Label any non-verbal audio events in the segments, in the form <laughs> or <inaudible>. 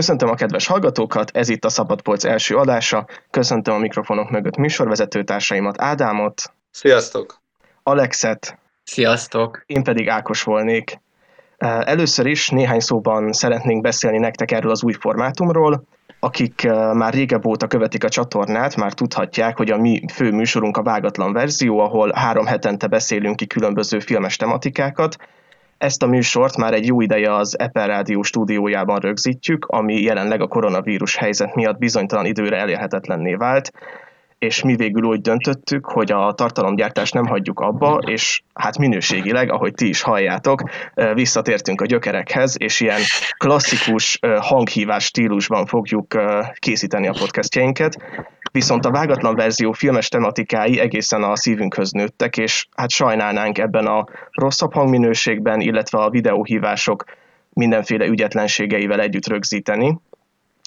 Köszöntöm a kedves hallgatókat, ez itt a Szabadpolc első adása. Köszöntöm a mikrofonok mögött műsorvezető társaimat, Ádámot. Sziasztok! Alexet. Sziasztok! Én pedig Ákos volnék. Először is néhány szóban szeretnénk beszélni nektek erről az új formátumról. Akik már régebb óta követik a csatornát, már tudhatják, hogy a mi fő műsorunk a vágatlan verzió, ahol három hetente beszélünk ki különböző filmes tematikákat, ezt a műsort már egy jó ideje az Apple Rádió stúdiójában rögzítjük, ami jelenleg a koronavírus helyzet miatt bizonytalan időre elérhetetlenné vált, és mi végül úgy döntöttük, hogy a tartalomgyártást nem hagyjuk abba, és hát minőségileg, ahogy ti is halljátok, visszatértünk a gyökerekhez, és ilyen klasszikus hanghívás stílusban fogjuk készíteni a podcastjeinket. Viszont a vágatlan verzió filmes tematikái egészen a szívünkhöz nőttek, és hát sajnálnánk ebben a rosszabb hangminőségben, illetve a videóhívások mindenféle ügyetlenségeivel együtt rögzíteni.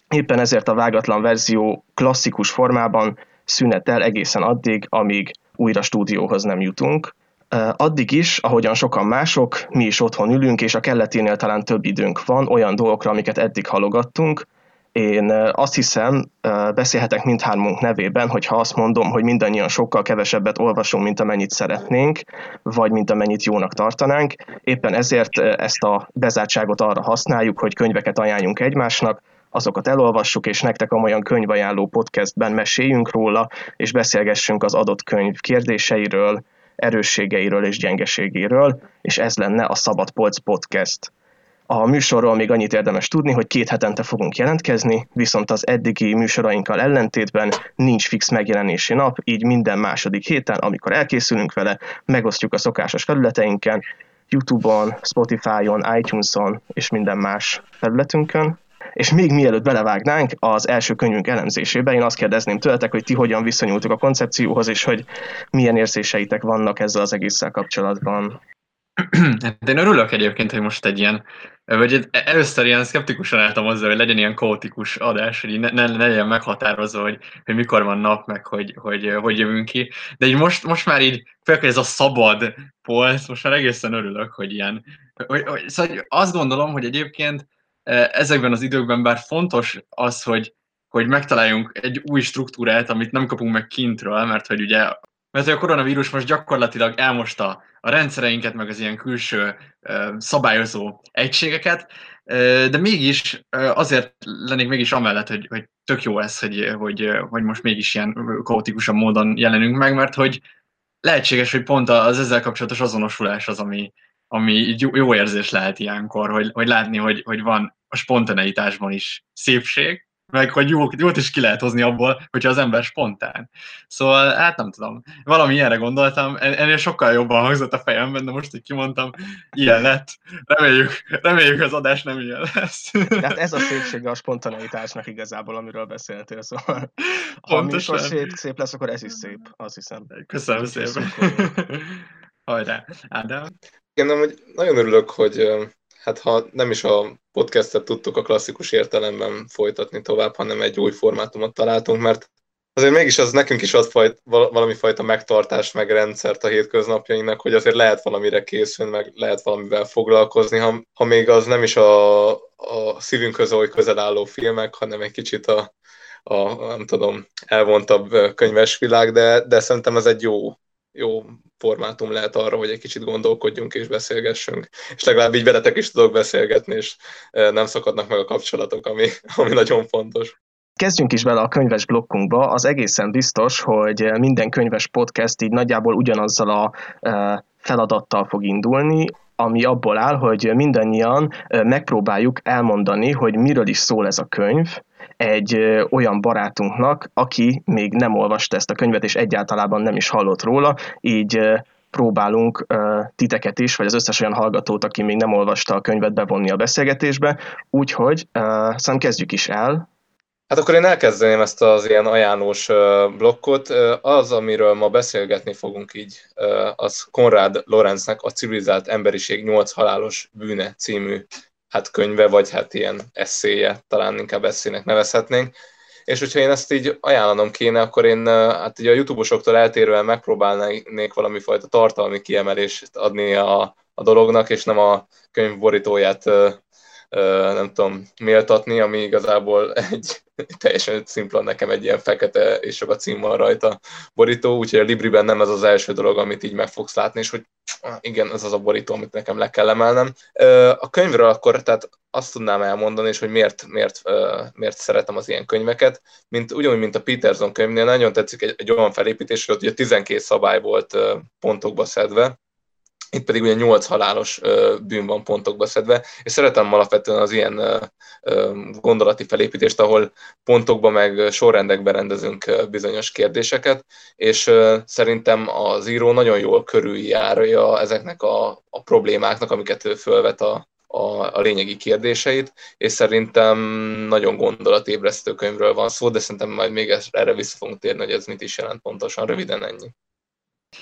Éppen ezért a vágatlan verzió klasszikus formában szünetel egészen addig, amíg újra stúdióhoz nem jutunk. Addig is, ahogyan sokan mások, mi is otthon ülünk, és a kelleténél talán több időnk van olyan dolgokra, amiket eddig halogattunk. Én azt hiszem, beszélhetek mindhármunk nevében, hogyha azt mondom, hogy mindannyian sokkal kevesebbet olvasunk, mint amennyit szeretnénk, vagy mint amennyit jónak tartanánk. Éppen ezért ezt a bezártságot arra használjuk, hogy könyveket ajánljunk egymásnak, azokat elolvassuk, és nektek a olyan könyvajánló podcastben meséljünk róla, és beszélgessünk az adott könyv kérdéseiről, erősségeiről és gyengeségéről, és ez lenne a Szabad Polc Podcast. A műsorról még annyit érdemes tudni, hogy két hetente fogunk jelentkezni, viszont az eddigi műsorainkkal ellentétben nincs fix megjelenési nap, így minden második héten, amikor elkészülünk vele, megosztjuk a szokásos felületeinken, YouTube-on, Spotify-on, iTunes-on és minden más felületünkön. És még mielőtt belevágnánk az első könyvünk elemzésébe, én azt kérdezném tőletek, hogy ti hogyan viszonyultok a koncepcióhoz, és hogy milyen érzéseitek vannak ezzel az egésszel kapcsolatban. Hát én örülök egyébként, hogy most egy ilyen, vagy először ilyen szkeptikusan álltam hozzá, hogy legyen ilyen kaotikus adás, hogy ne, ne, ne legyen meghatározó, hogy, hogy mikor van nap, meg hogy, hogy, hogy jövünk ki. De így most, most már így, főleg ez a szabad polc, most már egészen örülök, hogy ilyen, hogy, hogy, szóval azt gondolom, hogy egyébként ezekben az időkben bár fontos az, hogy, hogy megtaláljunk egy új struktúrát, amit nem kapunk meg kintről, mert hogy ugye mert a koronavírus most gyakorlatilag elmosta a rendszereinket, meg az ilyen külső szabályozó egységeket, de mégis azért lennék mégis amellett, hogy, hogy tök jó ez, hogy, hogy, hogy most mégis ilyen kaotikusan módon jelenünk meg, mert hogy lehetséges, hogy pont az ezzel kapcsolatos azonosulás az, ami, ami jó, jó érzés lehet ilyenkor, hogy, hogy látni, hogy, hogy van a spontaneitásban is szépség, meg hogy jó, jót is ki lehet hozni abból, hogyha az ember spontán. Szóval, hát nem tudom, valami ilyenre gondoltam, ennél sokkal jobban hangzott a fejemben, de most, hogy kimondtam, ilyen lett. Reméljük, reméljük az adás nem ilyen lesz. Tehát ez a szépsége a spontaneitásnak igazából, amiről beszéltél, szóval ha Pontosan. szép, szép lesz, akkor ez is szép, azt hiszem. Köszönöm szépen. Hajrá, Ádám. Igen, hogy nagyon örülök, hogy hát ha nem is a podcastet tudtuk a klasszikus értelemben folytatni tovább, hanem egy új formátumot találtunk, mert azért mégis az nekünk is ad fajt, valami fajta megtartás, meg rendszert a hétköznapjainknak, hogy azért lehet valamire készülni, meg lehet valamivel foglalkozni, ha, ha még az nem is a, a szívünkhöz oly közel álló filmek, hanem egy kicsit a, a nem tudom, elvontabb könyves világ, de, de szerintem ez egy jó, jó formátum lehet arra, hogy egy kicsit gondolkodjunk és beszélgessünk. És legalább így veletek is tudok beszélgetni, és e, nem szakadnak meg a kapcsolatok, ami, <laughs> ami nagyon fontos. Kezdjünk is bele a könyves blokkunkba. Az egészen biztos, hogy minden könyves podcast így nagyjából ugyanazzal a e, feladattal fog indulni, ami abból áll, hogy mindannyian e, megpróbáljuk elmondani, hogy miről is szól ez a könyv, egy olyan barátunknak, aki még nem olvasta ezt a könyvet, és egyáltalán nem is hallott róla, így próbálunk titeket is, vagy az összes olyan hallgatót, aki még nem olvasta a könyvet bevonni a beszélgetésbe. Úgyhogy szerintem kezdjük is el. Hát akkor én elkezdeném ezt az ilyen ajánlós blokkot. Az, amiről ma beszélgetni fogunk így, az Konrad Lorenznek a Civilizált Emberiség 8 halálos bűne című hát könyve, vagy hát ilyen eszéje, talán inkább eszének nevezhetnénk. És hogyha én ezt így ajánlanom kéne, akkor én hát ugye a YouTube-osoktól eltérően megpróbálnék valami fajta tartalmi kiemelést adni a, a dolognak, és nem a könyv borítóját nem tudom, méltatni, ami igazából egy <laughs> teljesen szimpla nekem egy ilyen fekete és csak a cím van rajta borító, úgyhogy a Libriben nem ez az első dolog, amit így meg fogsz látni, és hogy igen, ez az a borító, amit nekem le kell emelnem. A könyvről akkor tehát azt tudnám elmondani, és hogy miért, miért, miért szeretem az ilyen könyveket, mint ugyanúgy, mint a Peterson könyvnél, nagyon tetszik egy, egy olyan felépítés, hogy ugye 12 szabály volt pontokba szedve, itt pedig ugye 8 halálos bűn van pontokba szedve, és szeretem alapvetően az ilyen gondolati felépítést, ahol pontokba meg sorrendekbe rendezünk bizonyos kérdéseket, és szerintem az író nagyon jól körüljárja ezeknek a, a problémáknak, amiket ő fölvet a, a, a lényegi kérdéseit, és szerintem nagyon gondolatébresztő könyvről van szó, de szerintem majd még erre vissza fogunk térni, hogy ez mit is jelent pontosan, röviden ennyi.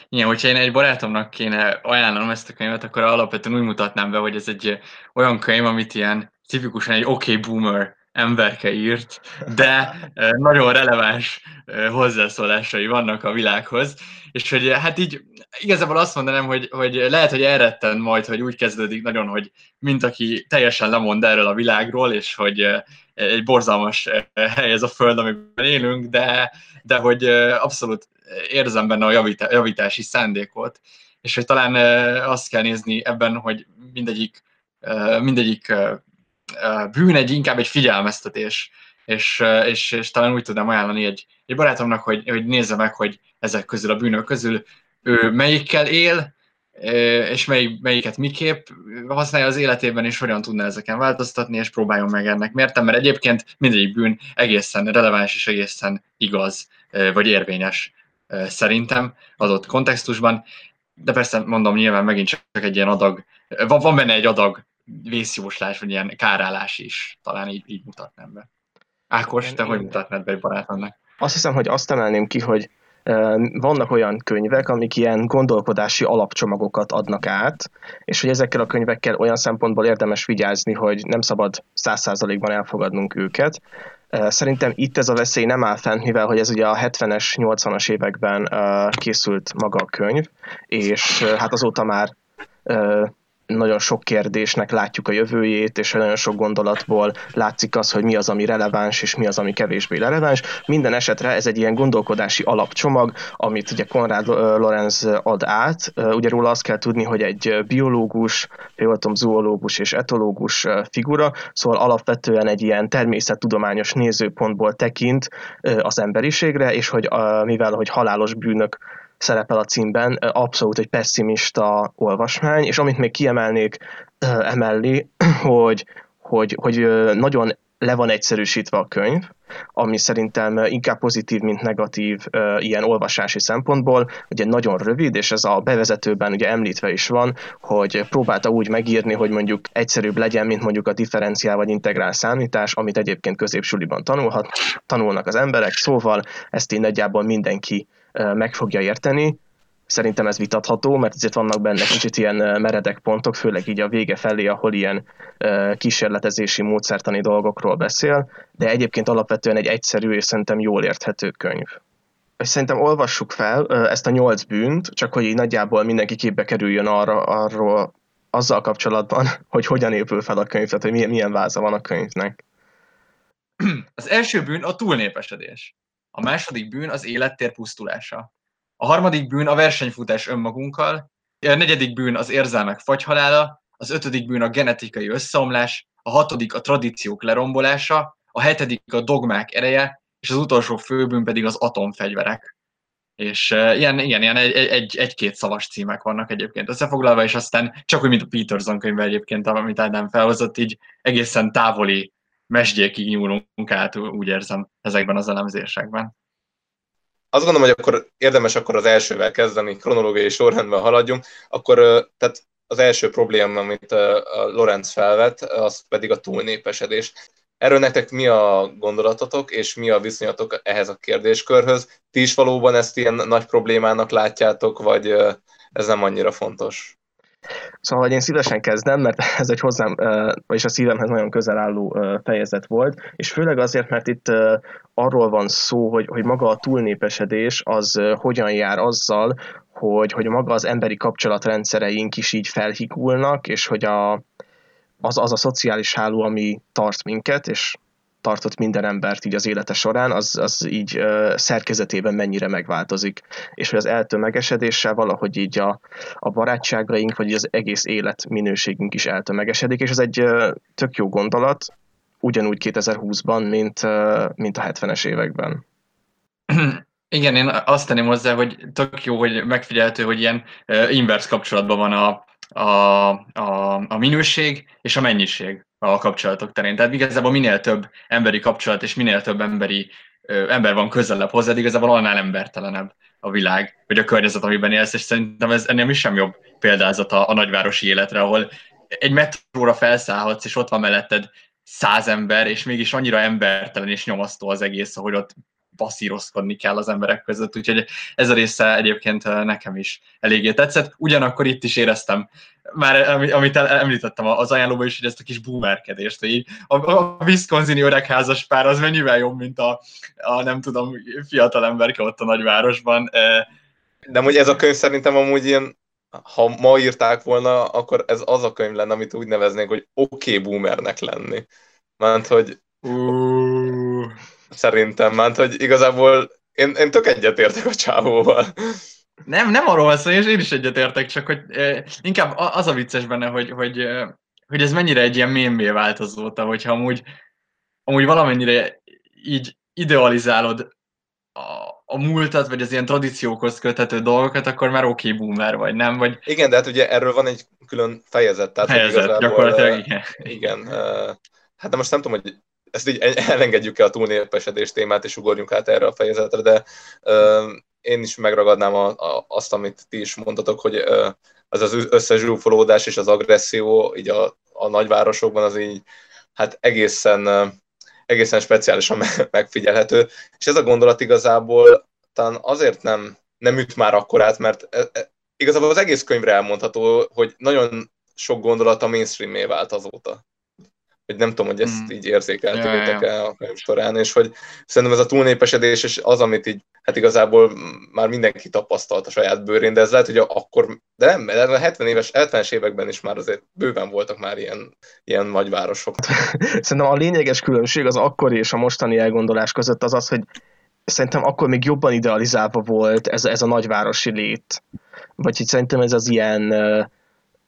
Igen, hogyha én egy barátomnak kéne ajánlanom ezt a könyvet, akkor alapvetően úgy mutatnám be, hogy ez egy olyan könyv, amit ilyen tipikusan egy OK boomer emberke írt, de nagyon releváns hozzászólásai vannak a világhoz, és hogy hát így igazából azt mondanám, hogy, hogy lehet, hogy elretten majd, hogy úgy kezdődik nagyon, hogy mint aki teljesen lemond erről a világról, és hogy egy borzalmas hely ez a föld, amiben élünk, de, de hogy abszolút érzem benne a javítási szándékot, és hogy talán azt kell nézni ebben, hogy mindegyik, mindegyik bűn egy inkább egy figyelmeztetés, és, és, és talán úgy tudnám ajánlani egy, egy barátomnak, hogy, hogy nézze meg, hogy ezek közül a bűnök közül ő melyikkel él, és mely, melyiket miképp használja az életében, és hogyan tudna ezeken változtatni, és próbáljon meg ennek. Mértem, mert egyébként mindegyik bűn egészen releváns és egészen igaz, vagy érvényes szerintem adott kontextusban, de persze mondom, nyilván megint csak egy ilyen adag, van, van benne egy adag vészjóslás, vagy ilyen kárálás is, talán így, így mutatnám be. Ákos, te hogy mutatnád be egy barátomnak? Azt hiszem, hogy azt emelném ki, hogy vannak olyan könyvek, amik ilyen gondolkodási alapcsomagokat adnak át, és hogy ezekkel a könyvekkel olyan szempontból érdemes vigyázni, hogy nem szabad száz százalékban elfogadnunk őket. Szerintem itt ez a veszély nem áll fent, mivel hogy ez ugye a 70-es, 80-as években készült maga a könyv, és hát azóta már nagyon sok kérdésnek látjuk a jövőjét, és nagyon sok gondolatból látszik az, hogy mi az, ami releváns, és mi az, ami kevésbé releváns. Minden esetre ez egy ilyen gondolkodási alapcsomag, amit ugye Konrad Lorenz ad át. Ugye róla azt kell tudni, hogy egy biológus, tudom, zoológus és etológus figura, szóval alapvetően egy ilyen természettudományos nézőpontból tekint az emberiségre, és hogy mivel hogy halálos bűnök szerepel a címben, abszolút egy pessimista olvasmány, és amit még kiemelnék emellé, <clears throat> hogy, hogy, hogy nagyon le van egyszerűsítve a könyv, ami szerintem inkább pozitív, mint negatív ilyen olvasási szempontból. Ugye nagyon rövid, és ez a bevezetőben ugye említve is van, hogy próbálta úgy megírni, hogy mondjuk egyszerűbb legyen, mint mondjuk a differenciál vagy integrál számítás, amit egyébként középsuliban tanulhat, tanulnak az emberek, szóval ezt így nagyjából mindenki meg fogja érteni. Szerintem ez vitatható, mert azért vannak benne kicsit ilyen meredek pontok, főleg így a vége felé, ahol ilyen kísérletezési módszertani dolgokról beszél, de egyébként alapvetően egy egyszerű és szerintem jól érthető könyv. És szerintem olvassuk fel ezt a nyolc bűnt, csak hogy így nagyjából mindenki képbe kerüljön arra, arról azzal kapcsolatban, <laughs> hogy hogyan épül fel a könyv, tehát hogy milyen, milyen váza van a könyvnek. Az első bűn a túlnépesedés. A második bűn az élettér pusztulása. A harmadik bűn a versenyfutás önmagunkkal, a negyedik bűn az érzelmek fagyhalála, az ötödik bűn a genetikai összeomlás, a hatodik a tradíciók lerombolása, a hetedik a dogmák ereje, és az utolsó főbűn pedig az atomfegyverek. És uh, ilyen, igen, ilyen egy, egy, egy-két szavas címek vannak egyébként összefoglalva, és aztán csak úgy, mint a Peterson könyve egyébként, amit Ádám felhozott, így egészen távoli mesdjékig nyúlunk át, úgy érzem, ezekben az elemzésekben. Azt gondolom, hogy akkor érdemes akkor az elsővel kezdeni, kronológiai sorrendben haladjunk, akkor tehát az első probléma, amit Lorenz felvet, az pedig a túlnépesedés. Erről nektek mi a gondolatotok, és mi a viszonyatok ehhez a kérdéskörhöz? Ti is valóban ezt ilyen nagy problémának látjátok, vagy ez nem annyira fontos? Szóval hogy én szívesen kezdem, mert <laughs> ez egy hozzám, vagyis a szívemhez nagyon közel álló fejezet volt, és főleg azért, mert itt arról van szó, hogy, hogy maga a túlnépesedés az hogyan jár azzal, hogy, hogy maga az emberi kapcsolatrendszereink is így felhigulnak, és hogy a, az, az a szociális háló, ami tart minket, és tartott minden embert így az élete során, az, az így uh, szerkezetében mennyire megváltozik. És hogy az eltömegesedéssel valahogy így a, a barátságaink, vagy az egész életminőségünk is eltömegesedik, és ez egy uh, tök jó gondolat, ugyanúgy 2020-ban, mint, uh, mint a 70-es években. <clears throat> Igen, én azt tenném hozzá, hogy tök jó, hogy megfigyelhető, hogy ilyen inverse kapcsolatban van a, a, a, a minőség és a mennyiség a kapcsolatok terén. Tehát igazából minél több emberi kapcsolat és minél több emberi ö, ember van közelebb hozzád, igazából annál embertelenebb a világ, vagy a környezet, amiben élsz, és szerintem ez ennél is sem jobb példázat a, a nagyvárosi életre, ahol egy metróra felszállhatsz, és ott van melletted száz ember, és mégis annyira embertelen és nyomasztó az egész, ahogy ott passzírozkodni kell az emberek között, úgyhogy ez a része egyébként nekem is eléggé tetszett. Ugyanakkor itt is éreztem, már amit említettem az ajánlóban is, hogy ezt a kis boomerkedést, hogy így a, a Wisconsin öregházas pár az mennyivel jobb, mint a, a nem tudom, fiatal emberke ott a nagyvárosban. De hogy ez a könyv szerintem amúgy ilyen ha ma írták volna, akkor ez az a könyv lenne, amit úgy neveznénk, hogy oké okay boomernek lenni. Mert hogy... Uh szerintem, mert hogy igazából én, én tök egyetértek a csávóval. Nem, nem arról van szó, és én is egyetértek, csak hogy eh, inkább az a vicces benne, hogy, hogy, eh, hogy ez mennyire egy ilyen mémé változóta, hogyha amúgy, amúgy valamennyire így idealizálod a, a múltat, vagy az ilyen tradíciókhoz köthető dolgokat, akkor már oké okay, boomer vagy, nem? Vagy... Igen, de hát ugye erről van egy külön fejezet. Tehát fejezet, gyakorlatilag igen. Igen. Hát de most nem tudom, hogy ezt így elengedjük el a túlnépesedés témát, és ugorjunk át erre a fejezetre, de uh, én is megragadnám a, a, azt, amit ti is mondtatok, hogy uh, az az összezsúfolódás és az agresszió így a, a nagyvárosokban az így hát egészen, uh, egészen speciálisan megfigyelhető. És ez a gondolat igazából talán azért nem, nem üt már akkorát, mert e, e, igazából az egész könyvre elmondható, hogy nagyon sok gondolat a mainstream vált azóta hogy nem tudom, hogy ezt mm. így érzékeltétek ja. a könyv során, és hogy szerintem ez a túlnépesedés és az, amit így, hát igazából már mindenki tapasztalt a saját bőrén, de ez lehet, hogy akkor, de nem, de a 70 éves, 70-es években is már azért bőven voltak már ilyen, ilyen nagyvárosok. <laughs> Szerintem a lényeges különbség az akkori és a mostani elgondolás között az az, hogy szerintem akkor még jobban idealizálva volt ez, ez a nagyvárosi lét. Vagy hogy szerintem ez az ilyen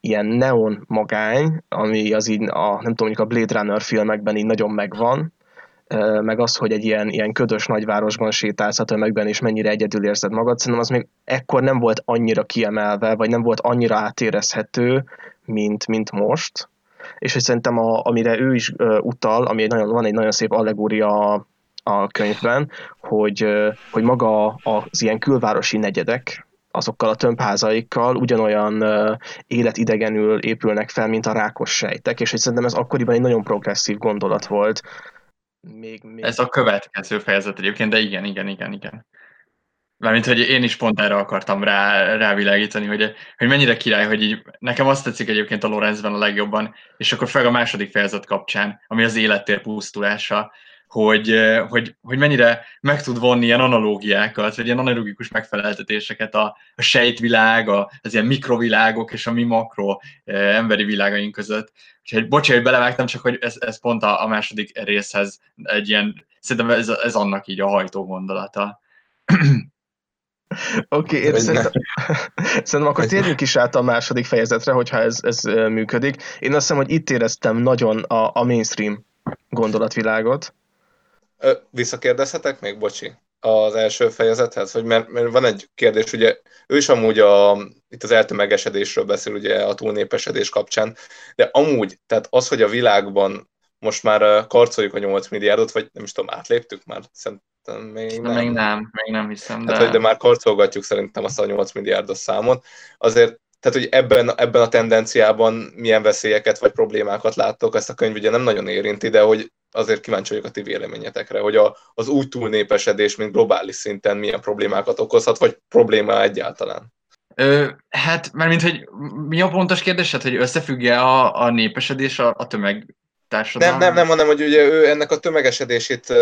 ilyen neon magány, ami az így, a, nem tudom, mondjuk a Blade Runner filmekben így nagyon megvan, meg az, hogy egy ilyen, ilyen ködös nagyvárosban sétálsz a tömegben, és mennyire egyedül érzed magad, szerintem az még ekkor nem volt annyira kiemelve, vagy nem volt annyira átérezhető, mint, mint most. És hogy szerintem, a, amire ő is utal, ami egy nagyon, van egy nagyon szép allegória a, könyvben, hogy, hogy maga az ilyen külvárosi negyedek, azokkal a tömbházaikkal ugyanolyan életidegenül épülnek fel, mint a rákos sejtek, és hogy szerintem ez akkoriban egy nagyon progresszív gondolat volt. Még, még... Ez a következő fejezet egyébként, de igen, igen, igen, igen. Mármint, hogy én is pont erre akartam rá, rávilágítani, hogy, hogy mennyire király, hogy így, nekem azt tetszik egyébként a Lorenzben a legjobban, és akkor fel a második fejezet kapcsán, ami az élettér pusztulása, hogy, hogy, hogy mennyire meg tud vonni ilyen analógiákat, vagy ilyen analogikus megfeleltetéseket a, a sejtvilág, a, az ilyen mikrovilágok és a mi makro emberi világaink között. Úgyhogy bocsánat, hogy belevágtam, csak hogy ez, ez pont a, a második részhez egy ilyen, szerintem ez, ez annak így a hajtó gondolata. <clears throat> Oké, okay, szerintem, szerintem akkor térjünk is át a második fejezetre, hogyha ez, ez működik. Én azt hiszem, hogy itt éreztem nagyon a, a mainstream gondolatvilágot, Visszakérdezhetek még, bocsi, az első fejezethez, hogy mert, mert van egy kérdés, ugye ő is amúgy a, itt az eltömegesedésről beszél, ugye a túlnépesedés kapcsán, de amúgy, tehát az, hogy a világban most már karcoljuk a 8 milliárdot, vagy nem is tudom, átléptük már, szerintem még nem. Még nem, még nem hiszem, hát, de... Hát, hogy de már karcolgatjuk szerintem azt a 8 milliárdos számot. Azért tehát, hogy ebben, ebben a tendenciában milyen veszélyeket vagy problémákat láttok, ezt a könyv ugye nem nagyon érinti, de hogy azért kíváncsi vagyok a ti véleményetekre, hogy a, az új túlnépesedés, mint globális szinten milyen problémákat okozhat, vagy probléma egyáltalán. Ö, hát, mert mint hogy mi a pontos kérdés, hát, hogy összefüggje a, a népesedés a, a tömeg társadalom? Nem, nem, nem, hanem hogy ugye ő ennek a tömegesedését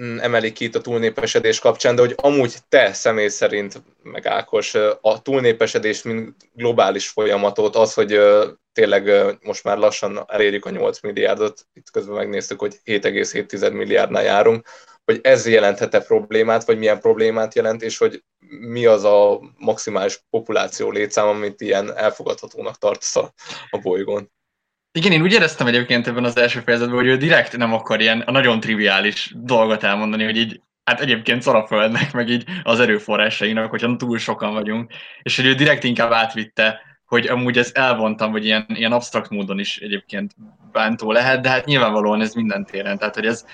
Mm, emelik ki itt a túlnépesedés kapcsán, de hogy amúgy te személy szerint, meg Ákos, a túlnépesedés, mint globális folyamatot, az, hogy tényleg most már lassan elérjük a 8 milliárdot, itt közben megnéztük, hogy 7,7 milliárdnál járunk, hogy ez jelenthet-e problémát, vagy milyen problémát jelent, és hogy mi az a maximális populáció létszám, amit ilyen elfogadhatónak tartasz a, a bolygón. Igen, én úgy éreztem egyébként ebben az első fejezetben, hogy ő direkt nem akar ilyen a nagyon triviális dolgot elmondani, hogy így hát egyébként szar a földnek, meg így az erőforrásainak, hogyha túl sokan vagyunk, és hogy ő direkt inkább átvitte, hogy amúgy ez elvontam, vagy ilyen, ilyen absztrakt módon is egyébként bántó lehet, de hát nyilvánvalóan ez minden téren, tehát hogy ez,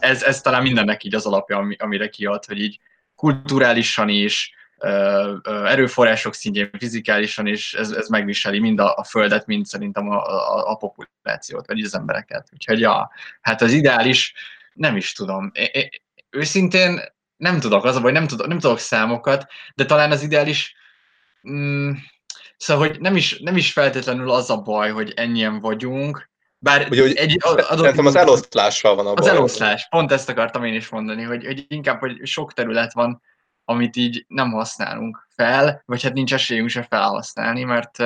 ez, ez talán mindennek így az alapja, amire kiad, hogy így kulturálisan is, erőforrások szintjén, fizikálisan is ez, ez megviseli mind a, a Földet, mind szerintem a, a, a populációt, vagy az embereket. Úgyhogy ja, hát az ideális, nem is tudom. É, é, őszintén nem tudok, az baj, nem tudok, nem tudok számokat, de talán az ideális, mm, szóval, hogy nem is, nem is feltétlenül az a baj, hogy ennyien vagyunk, bár Ugye, hogy egy, adott, az eloszlással van a baj. Az eloszlás, pont ezt akartam én is mondani, hogy, hogy inkább, hogy sok terület van, amit így nem használunk fel, vagy hát nincs esélyünk se felhasználni, mert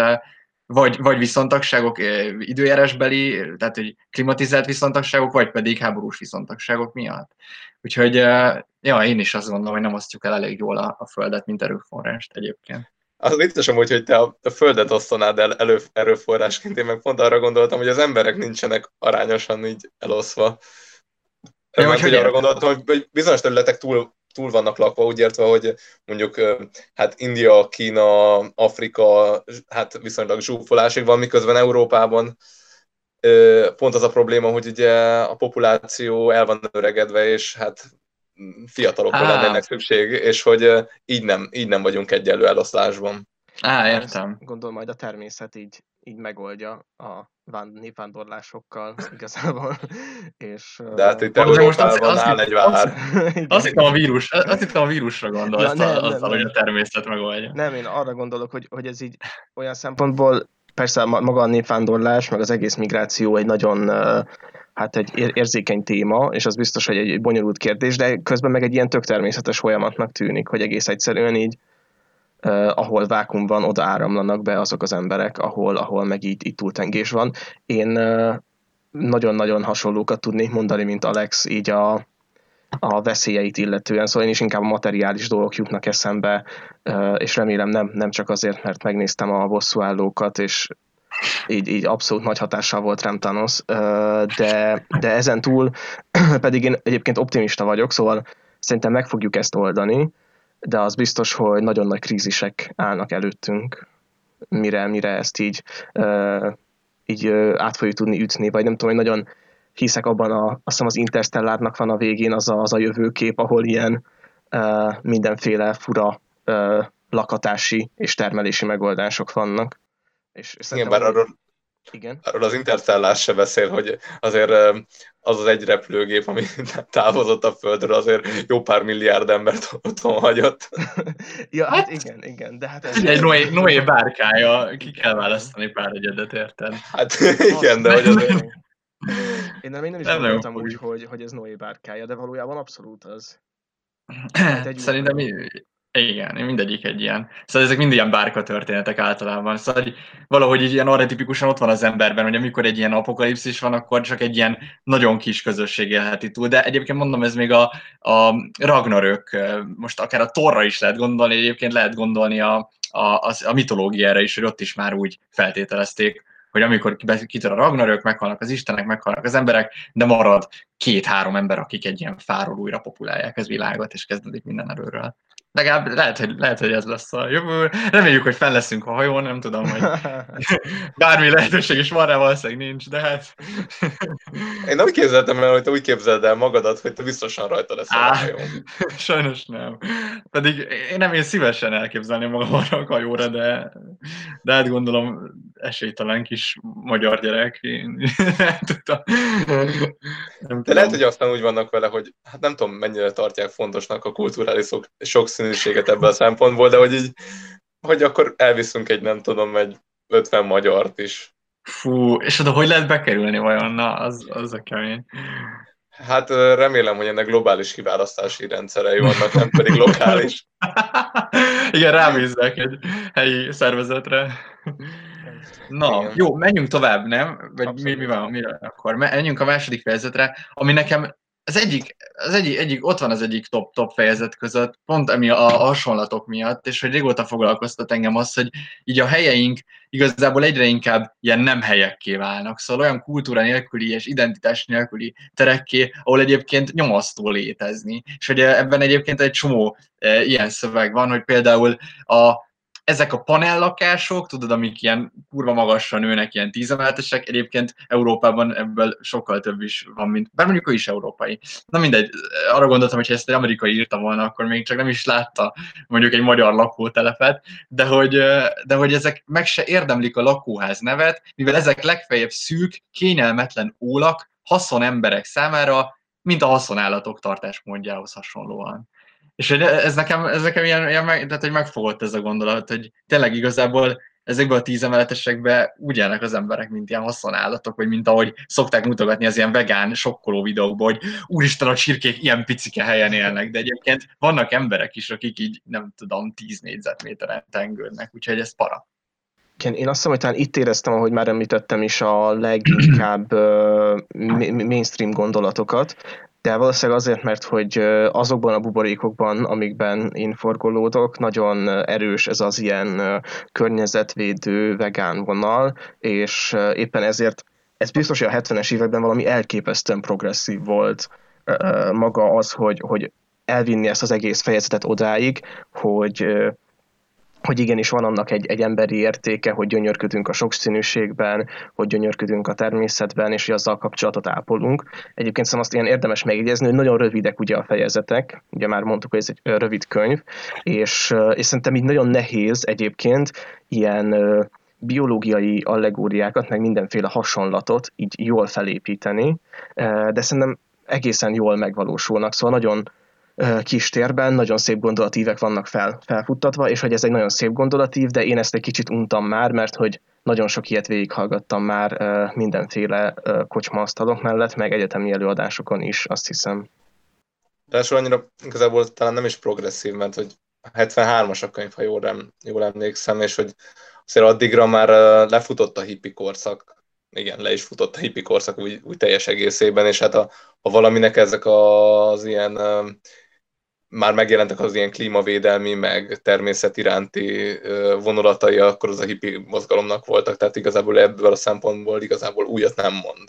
vagy, vagy viszontagságok időjárásbeli, tehát hogy klimatizált viszontagságok, vagy pedig háborús viszontagságok miatt. Úgyhogy ja, én is azt gondolom, hogy nem osztjuk el elég jól a, a Földet, mint erőforrást egyébként. Az vicces amúgy, hogy te a, a Földet osztanád el elő, erőforrásként, én meg pont arra gondoltam, hogy az emberek nincsenek arányosan így eloszva. Ja, Mert, hogy arra gondoltam, hogy bizonyos területek túl túl vannak lakva, úgy értve, hogy mondjuk hát India, Kína, Afrika, hát viszonylag zsúfolásig van, miközben Európában pont az a probléma, hogy ugye a populáció el van öregedve, és hát fiatalokra lenne ennek szükség, és hogy így nem, így nem vagyunk egyenlő eloszlásban. Á, értem. Gondolom majd a természet így, így megoldja a népvándorlásokkal <laughs> igazából. És, De hát itt Európában áll egy vár. Azt hittem a vírus, azt hittem a vírusra gondolsz, ja, nem, azzal, nem, hogy a természet megoldja. Nem, én arra gondolok, hogy, hogy ez így olyan szempontból persze maga a népvándorlás, meg az egész migráció egy nagyon hát egy érzékeny téma, és az biztos, hogy egy bonyolult kérdés, de közben meg egy ilyen tök természetes folyamatnak tűnik, hogy egész egyszerűen így Uh, ahol vákum van, oda áramlanak be azok az emberek, ahol, ahol meg így, így túltengés van. Én uh, nagyon-nagyon hasonlókat tudnék mondani, mint Alex, így a, a veszélyeit illetően, szóval én is inkább a materiális dolgok jutnak eszembe, és remélem nem, nem csak azért, mert megnéztem a bosszúállókat, és így, így abszolút nagy hatással volt rám Thanos, de, de ezen túl <clears throat> pedig én egyébként optimista vagyok, szóval szerintem meg fogjuk ezt oldani, de az biztos, hogy nagyon nagy krízisek állnak előttünk, mire, mire ezt így, így át fogjuk tudni ütni, vagy nem tudom, hogy nagyon hiszek abban, a, azt hiszem az Interstellárnak van a végén az a, az a jövőkép, ahol ilyen mindenféle fura lakatási és termelési megoldások vannak. És Igen, bár arról, igen. Arról az Interstellás se beszél, hogy azért az az egy repülőgép, ami <laughs> távozott a Földről, azért jó pár milliárd embert otthon hagyott. <laughs> ja, hát, hát igen, igen, de hát... Ez egy Noé, Noé bárkája, ki kell választani pár egyedet, érted? Hát <laughs> igen, de hogy azért... Én nem, én nem is nem gondoltam úgy, hogy, hogy ez Noé bárkája, de valójában abszolút az. <clears throat> Hát Szerintem igen, mindegyik egy ilyen. Szóval ezek mind ilyen bárka történetek általában. Szóval hogy valahogy így ilyen arhetipikusan ott van az emberben, hogy amikor egy ilyen apokalipszis van, akkor csak egy ilyen nagyon kis közösség élheti túl. De egyébként mondom, ez még a, a Ragnarök, most akár a Torra is lehet gondolni, egyébként lehet gondolni a, a, a, a mitológiára is, hogy ott is már úgy feltételezték, hogy amikor kitör a Ragnarök, meghalnak az istenek, meghalnak az emberek, de marad két-három ember, akik egy ilyen fáról újra populálják ez világot, és kezdődik minden erőről. Legalább lehet hogy, lehet, hogy ez lesz a jövő. Reméljük, hogy fel leszünk a hajón, nem tudom, hogy <laughs> bármi lehetőség is van rá, valószínűleg nincs, de hát... Én úgy képzeltem el, hogy te úgy képzeld el magadat, hogy te biztosan rajta lesz a hajón. <laughs> Sajnos nem. Pedig én nem én szívesen elképzelném magam arra a hajóra, de, de hát gondolom esélytelen kis magyar gyerek. Én <laughs> nem tudom. Nem de lehet, hogy aztán úgy vannak vele, hogy hát nem tudom, mennyire tartják fontosnak a kulturális sokszínűséget ebből a szempontból, de hogy így, hogy akkor elviszünk egy, nem tudom, egy 50 magyart is. Fú, és oda hogy lehet bekerülni vajon? Na, az, az a kemény. Hát remélem, hogy ennek globális kiválasztási rendszerei vannak, nem pedig lokális. <laughs> Igen, rábízzák egy helyi szervezetre. Na, Igen. jó, menjünk tovább, nem? Vagy mi, mi van, mi, akkor menjünk a második fejezetre, ami nekem az egyik, az egyik, egyik, ott van az egyik top-top fejezet között, pont ami a, a hasonlatok miatt, és hogy régóta foglalkoztat engem az, hogy így a helyeink igazából egyre inkább ilyen nem helyekké válnak, szóval olyan kultúra nélküli és identitás nélküli terekké, ahol egyébként nyomasztó létezni. És hogy ebben egyébként egy csomó e, ilyen szöveg van, hogy például a ezek a panellakások, tudod, amik ilyen kurva magasra nőnek, ilyen tízemeletesek, egyébként Európában ebből sokkal több is van, mint, bár mondjuk ő is európai. Na mindegy, arra gondoltam, hogy ezt egy amerikai írta volna, akkor még csak nem is látta mondjuk egy magyar lakótelepet, de hogy, de hogy ezek meg se érdemlik a lakóház nevet, mivel ezek legfeljebb szűk, kényelmetlen ólak, haszon emberek számára, mint a haszonállatok tartásmódjához hasonlóan. És ez nekem, ez nekem ilyen, ilyen meg, tehát, hogy megfogott ez a gondolat, hogy tényleg igazából ezekben a tíz emeletesekben úgy élnek az emberek, mint ilyen haszonállatok, vagy mint ahogy szokták mutogatni az ilyen vegán, sokkoló videókban, hogy úristen, a csirkék ilyen picike helyen élnek, de egyébként vannak emberek is, akik így, nem tudom, tíz négyzetméteren tengődnek, úgyhogy ez para. Igen, én azt hiszem, hogy talán itt éreztem, ahogy már említettem is, a leginkább mainstream gondolatokat, de valószínűleg azért, mert hogy azokban a buborékokban, amikben én forgolódok, nagyon erős ez az ilyen környezetvédő vegán vonal, és éppen ezért ez biztos, hogy a 70-es években valami elképesztően progresszív volt maga az, hogy, hogy elvinni ezt az egész fejezetet odáig, hogy hogy igenis van annak egy, egy emberi értéke, hogy gyönyörködünk a sokszínűségben, hogy gyönyörködünk a természetben, és hogy azzal kapcsolatot ápolunk. Egyébként szerintem azt ilyen érdemes megjegyezni, hogy nagyon rövidek ugye a fejezetek, ugye már mondtuk, hogy ez egy rövid könyv, és, és szerintem így nagyon nehéz egyébként ilyen biológiai allegóriákat, meg mindenféle hasonlatot így jól felépíteni, de szerintem egészen jól megvalósulnak, szóval nagyon, kis térben nagyon szép gondolatívek vannak fel, felfuttatva, és hogy ez egy nagyon szép gondolatív, de én ezt egy kicsit untam már, mert hogy nagyon sok ilyet végighallgattam már mindenféle kocsmaasztalok mellett, meg egyetemi előadásokon is, azt hiszem. Ráadásul annyira igazából talán nem is progresszív, mert hogy 73-as a könyv, ha jól, jól emlékszem, és hogy azért addigra már lefutott a hippi korszak, igen, le is futott a hippi korszak úgy, úgy teljes egészében, és hát a, ha valaminek ezek az ilyen már megjelentek az ilyen klímavédelmi, meg természet iránti vonulatai, akkor az a hippi mozgalomnak voltak, tehát igazából ebből a szempontból igazából újat nem mond.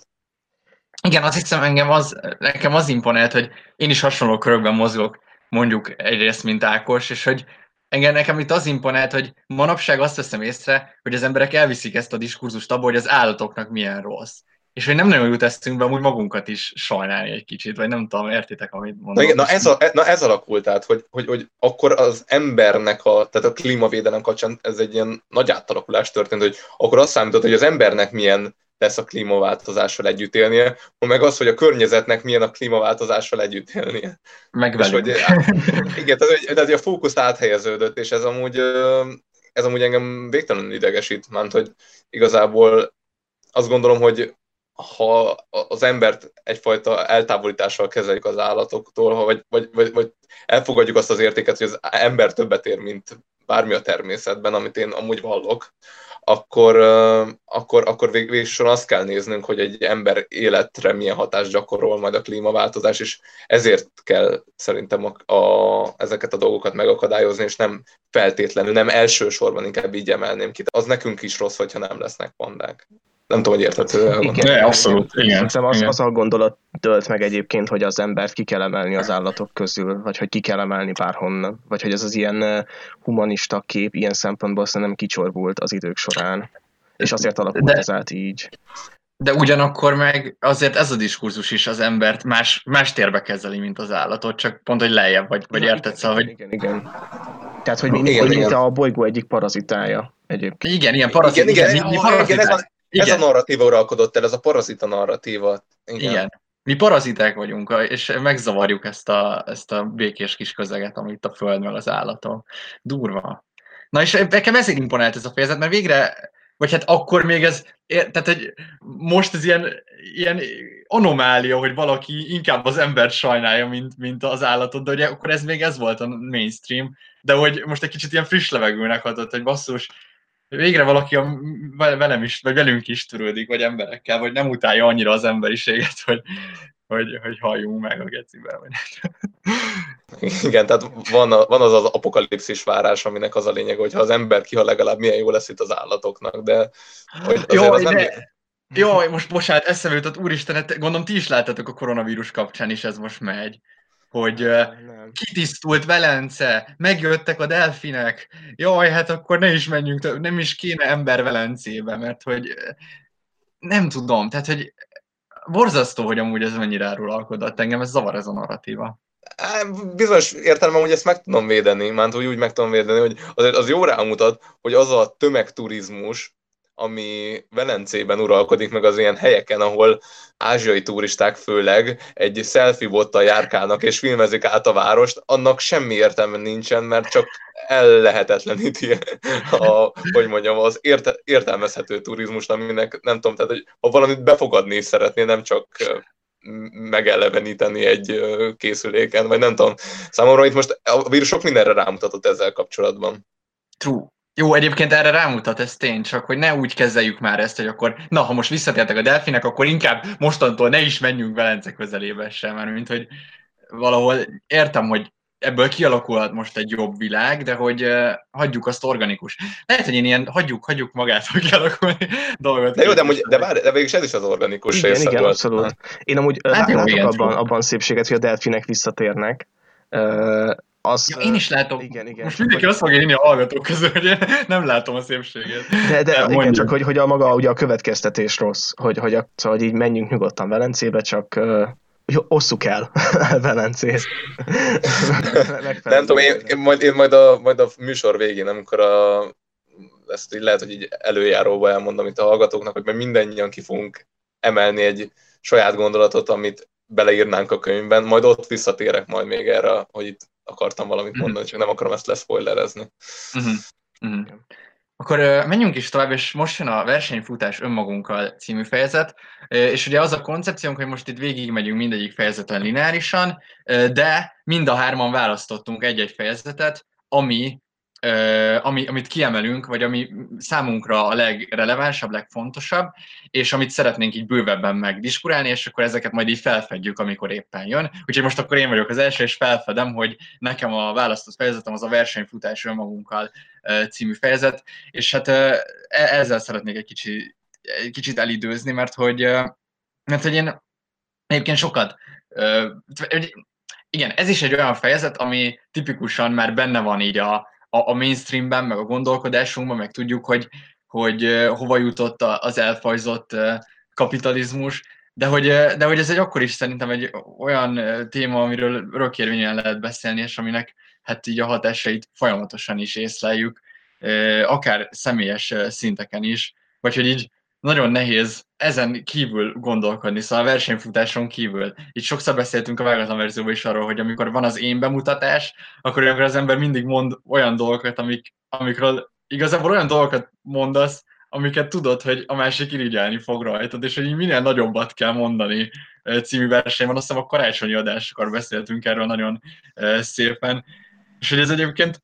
Igen, azt hiszem engem az, nekem az imponált, hogy én is hasonló körökben mozgok, mondjuk egyrészt, mint Ákos, és hogy engem nekem itt az imponált, hogy manapság azt veszem észre, hogy az emberek elviszik ezt a diskurzust abból, hogy az állatoknak milyen rossz és hogy nem nagyon jut eszünkbe amúgy magunkat is sajnálni egy kicsit, vagy nem tudom, értitek, amit mondom. Na, igen, na, ez, a, na ez alakult át, hogy, hogy, hogy akkor az embernek, a, tehát a klímavédelem kapcsán ez egy ilyen nagy átalakulás történt, hogy akkor azt számított, hogy az embernek milyen lesz a klímaváltozással együtt élnie, meg az, hogy a környezetnek milyen a klímaváltozással együtt élnie. Meg és hogy, igen, tehát, tehát a fókusz áthelyeződött, és ez amúgy, ez amúgy engem végtelenül idegesít, mert hogy igazából azt gondolom, hogy ha az embert egyfajta eltávolítással kezeljük az állatoktól, vagy, vagy, vagy, vagy elfogadjuk azt az értéket, hogy az ember többet ér, mint bármi a természetben, amit én amúgy vallok, akkor, akkor, akkor végül azt kell néznünk, hogy egy ember életre milyen hatást gyakorol majd a klímaváltozás, és ezért kell szerintem a, a, ezeket a dolgokat megakadályozni, és nem feltétlenül, nem elsősorban inkább így emelném ki. Az nekünk is rossz, hogyha nem lesznek pandák. Nem tudom, hogy érthető. Igen, abszolút. Igen. Szerintem az, az a gondolat dölt meg egyébként, hogy az embert ki kell emelni az állatok közül, vagy hogy ki kell emelni bárhonnan, vagy hogy ez az ilyen humanista kép ilyen szempontból szerintem kicsorbult az idők során. És azért alakult De... ez át így. De ugyanakkor meg azért ez a diskurzus is az embert más, más térbe kezeli, mint az állatot, csak pont, hogy lejjebb, vagy, vagy érted, szóval, hogy... Igen, igen. Tehát, hogy, igen, hogy igen. mint a bolygó egyik parazitája egyébként. Igen, ilyen parazit, igen, igen, igen, igen, igen, ez, a, igen. Ez a narratíva uralkodott el, ez a parazita narratíva. Igen. Igen. Mi paraziták vagyunk, és megzavarjuk ezt a, ezt a békés kis közeget, amit a föld meg az állatok. Durva. Na és nekem ezért imponált ez a fejezet, mert végre, vagy hát akkor még ez, tehát hogy most ez ilyen, ilyen anomália, hogy valaki inkább az embert sajnálja, mint, mint az állatot, de ugye akkor ez még ez volt a mainstream, de hogy most egy kicsit ilyen friss levegőnek adott, hogy basszus, végre valaki a, velem is, vagy velünk is törődik, vagy emberekkel, vagy nem utálja annyira az emberiséget, hogy, hogy, hogy halljunk meg a gecibe. Vagy Igen, tehát van, a, van az az apokalipszis várás, aminek az a lényeg, hogy ha az ember kihal, legalább milyen jó lesz itt az állatoknak, de hogy jó, az nem... De... Jó, most bocsánat, eszembe jutott, úristen, hát gondolom ti is láttátok a koronavírus kapcsán is ez most megy hogy nem. kitisztult Velence, megjöttek a delfinek, jaj, hát akkor ne is menjünk, nem is kéne ember Velencébe, mert hogy nem tudom, tehát hogy borzasztó, hogy amúgy ez mennyire árulalkodott engem, ez zavar ez a narratíva. Bizonyos értelemben, hogy ezt meg tudom védeni, mert hogy úgy meg tudom védeni, hogy az, az jó rámutat, hogy az a tömegturizmus, ami Velencében uralkodik, meg az ilyen helyeken, ahol ázsiai turisták főleg egy selfie bottal járkálnak és filmezik át a várost, annak semmi értelme nincsen, mert csak ellehetetleníti a, hogy mondjam, az érte, értelmezhető turizmust, aminek nem tudom, tehát hogy ha valamit befogadni szeretné, nem csak megeleveníteni egy készüléken, vagy nem tudom. Számomra itt most a vírus sok mindenre rámutatott ezzel kapcsolatban. True. Jó, egyébként erre rámutat, ez tény, csak hogy ne úgy kezeljük már ezt, hogy akkor, na, ha most visszatértek a delfinek, akkor inkább mostantól ne is menjünk Velence közelébe sem, mert mint hogy valahol értem, hogy ebből kialakulhat most egy jobb világ, de hogy uh, hagyjuk azt organikus. Lehet, hogy én ilyen hagyjuk, hagyjuk magától kialakulni dolgot. De jó, de, amúgy, de, bár, de végülis ez is az organikus igen, része. Igen, abszolút. Én amúgy hát látok abban, abban szépséget, hogy a delfinek visszatérnek. Uh, az, ja, én is látom. Igen, igen. Most mindenki azt fogja írni a hallgatók közül, hogy <laughs> nem látom a szépséget. De, de Mondjuk. igen, csak hogy, hogy a maga ugye a következtetés rossz, hogy, hogy, a, szóval, hogy így menjünk nyugodtan Velencébe, csak uh, osszuk el <laughs> Velencét. <laughs> nem tudom, én, én, majd, én majd, a, majd a műsor végén, amikor a, ezt így lehet, hogy így előjáróba elmondom itt a hallgatóknak, hogy mert mindannyian ki fogunk emelni egy saját gondolatot, amit beleírnánk a könyvben, majd ott visszatérek majd még erre, hogy itt akartam valamit mhm. mondani, mm-hmm. csak nem akarom ezt leszpoilerezni. Mm-hmm. Mm-hmm. Akkor menjünk is tovább, és most jön a versenyfutás önmagunkkal című fejezet, és ugye az a koncepciónk, hogy most itt végigmegyünk mindegyik fejezeten lineárisan, de mind a hárman választottunk egy-egy fejezetet, ami ami, amit kiemelünk, vagy ami számunkra a legrelevánsabb, legfontosabb, és amit szeretnénk így bővebben megdiskurálni, és akkor ezeket majd így felfedjük, amikor éppen jön. Úgyhogy most akkor én vagyok az első, és felfedem, hogy nekem a választott fejezetem az a versenyfutás önmagunkkal című fejezet, és hát e, ezzel szeretnék egy kicsit, egy kicsit elidőzni, mert hogy, mert hogy én egyébként sokat igen, ez is egy olyan fejezet, ami tipikusan már benne van így a, a, a mainstreamben, meg a gondolkodásunkban, meg tudjuk, hogy, hogy hova jutott az elfajzott kapitalizmus, de hogy, de hogy ez egy akkor is szerintem egy olyan téma, amiről örökérvényen lehet beszélni, és aminek hát így a hatásait folyamatosan is észleljük, akár személyes szinteken is, vagy hogy így nagyon nehéz ezen kívül gondolkodni, szóval a versenyfutáson kívül. Itt sokszor beszéltünk a vágatlan verzióban is arról, hogy amikor van az én bemutatás, akkor amikor az ember mindig mond olyan dolgokat, amik, amikről igazából olyan dolgokat mondasz, amiket tudod, hogy a másik irigyelni fog rajtad, és hogy minél nagyobbat kell mondani című versenyben, azt hiszem a karácsonyi adásokkor beszéltünk erről nagyon szépen, és hogy ez egyébként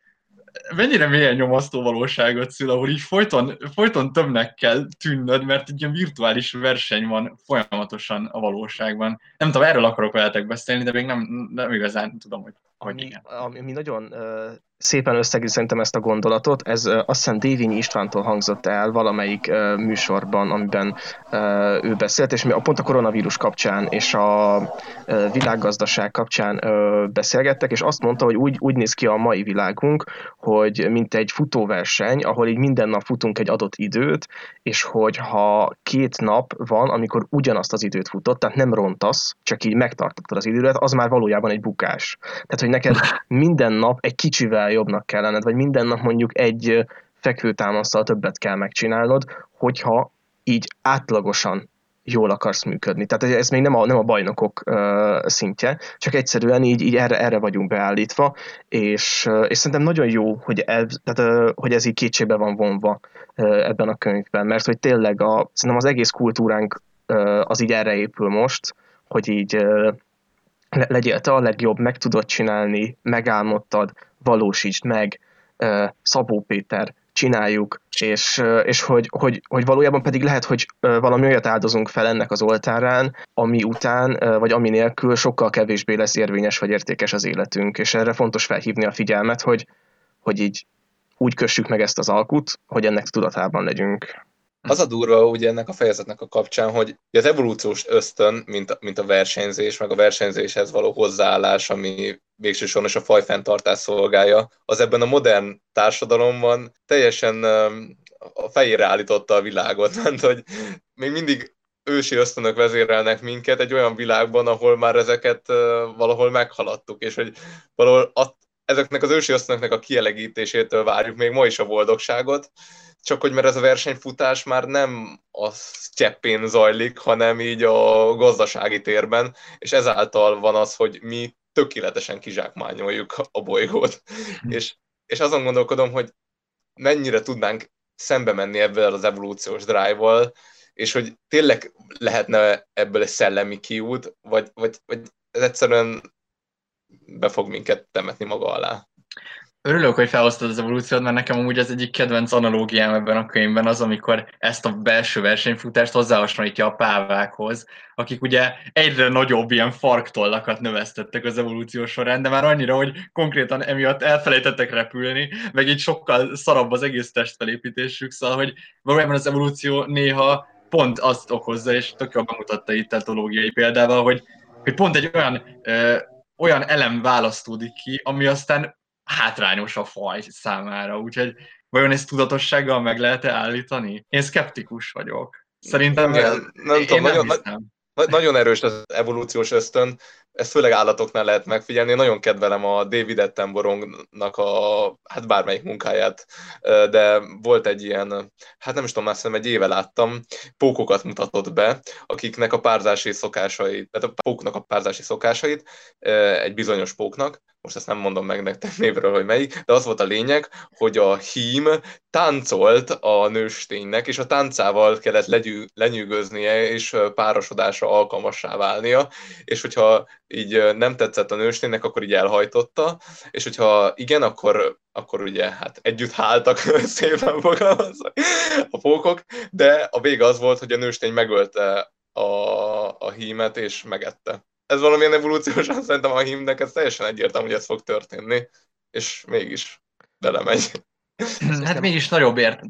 mennyire milyen nyomasztó valóságot szül, ahol így folyton, folyton többnek kell tűnnöd, mert egy ilyen virtuális verseny van folyamatosan a valóságban. Nem tudom, erről akarok veletek beszélni, de még nem, nem igazán tudom, hogy, hogy ami, igen. Ami nagyon uh, szépen összegzi szerintem ezt a gondolatot, ez azt hiszem Dévényi Istvántól hangzott el valamelyik uh, műsorban, amiben uh, ő beszélt, és mi a pont a koronavírus kapcsán és a uh, világgazdaság kapcsán beszélgettek, és azt mondta, hogy úgy, úgy néz ki a mai világunk, hogy mint egy futóverseny, ahol így minden nap futunk egy adott időt, és hogy ha két nap van, amikor ugyanazt az időt futott, tehát nem rontasz, csak így megtartottad az időt, az már valójában egy bukás. Tehát, hogy neked <laughs> minden nap egy kicsivel jobbnak kell lenned, vagy minden nap mondjuk egy fekvőtámasztal többet kell megcsinálnod, hogyha így átlagosan jól akarsz működni. Tehát ez még nem a, nem a bajnokok uh, szintje, csak egyszerűen így, így erre, erre vagyunk beállítva, és, uh, és szerintem nagyon jó, hogy ez, tehát, uh, hogy ez így kétségbe van vonva uh, ebben a könyvben, mert hogy tényleg a, szerintem az egész kultúránk uh, az így erre épül most, hogy így uh, legyél te a legjobb, meg tudod csinálni, megálmodtad, valósítsd meg, Szabó Péter csináljuk, és, és hogy, hogy, hogy valójában pedig lehet, hogy valami olyat áldozunk fel ennek az oltárán, ami után, vagy ami nélkül sokkal kevésbé lesz érvényes vagy értékes az életünk, és erre fontos felhívni a figyelmet, hogy, hogy így úgy kössük meg ezt az alkut, hogy ennek tudatában legyünk. Az a durva ugye ennek a fejezetnek a kapcsán, hogy az evolúciós ösztön, mint a, mint a versenyzés, meg a versenyzéshez való hozzáállás, ami végső soron is a fajfenntartás szolgálja, az ebben a modern társadalomban teljesen a fejére állította a világot, <laughs> mert hogy még mindig ősi ösztönök vezérelnek minket egy olyan világban, ahol már ezeket valahol meghaladtuk, és hogy valahol ezeknek az ősi ösztönöknek a kielegítésétől várjuk még ma is a boldogságot, csak hogy mert ez a versenyfutás már nem a cseppén zajlik, hanem így a gazdasági térben, és ezáltal van az, hogy mi tökéletesen kizsákmányoljuk a bolygót. Hm. és, és azon gondolkodom, hogy mennyire tudnánk szembe menni ebből az evolúciós drive-val, és hogy tényleg lehetne ebből egy szellemi kiút, vagy, vagy, vagy ez egyszerűen be fog minket temetni maga alá. Örülök, hogy felhoztad az evolúciót, mert nekem amúgy az egyik kedvenc analógiám ebben a könyvben az, amikor ezt a belső versenyfutást hozzáhasonlítja a pávákhoz, akik ugye egyre nagyobb ilyen farktollakat növesztettek az evolúció során, de már annyira, hogy konkrétan emiatt elfelejtettek repülni, meg így sokkal szarabb az egész testfelépítésük, szóval, hogy valójában az evolúció néha pont azt okozza, és tök jól bemutatta itt etológiai példával, hogy, hogy pont egy olyan ö, olyan elem választódik ki, ami aztán hátrányos a faj számára, úgyhogy vajon ezt tudatossággal meg lehet-e állítani? Én szkeptikus vagyok. Szerintem nem, nem, nem tudom, nem nagyon, hiszem. Na, nagyon erős az evolúciós ösztön, ezt főleg állatoknál lehet megfigyelni. Én nagyon kedvelem a David Attenboroughnak a, hát bármelyik munkáját, de volt egy ilyen, hát nem is tudom, azt egy éve láttam, pókokat mutatott be, akiknek a párzási szokásait, tehát a póknak a párzási szokásait, egy bizonyos póknak, most ezt nem mondom meg nektek névről, hogy melyik, de az volt a lényeg, hogy a hím táncolt a nősténynek, és a táncával kellett legyű, lenyűgöznie, és párosodásra alkalmassá válnia, és hogyha így nem tetszett a nősténynek, akkor így elhajtotta, és hogyha igen, akkor, akkor ugye hát együtt háltak <laughs> szépen fogalmazva a pókok, de a vége az volt, hogy a nőstény megölte a, a hímet, és megette. Ez valamilyen evolúciósan <laughs> szerintem a hímnek ez teljesen egyértelmű, hogy ez fog történni, és mégis belemegy. Hát mégis nagyobb ért,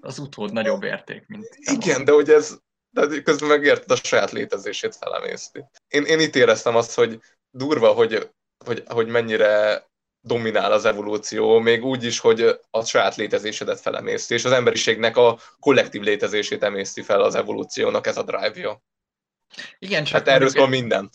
az utód nagyobb érték, mint... Igen, de hogy ez, de közben megérted a saját létezését felemészti. Én, én itt éreztem azt, hogy durva, hogy, hogy, hogy mennyire dominál az evolúció, még úgy is, hogy a saját létezésedet felemészti, és az emberiségnek a kollektív létezését emészti fel az evolúciónak ez a drive-ja. Igen, csak hát erről szól minden.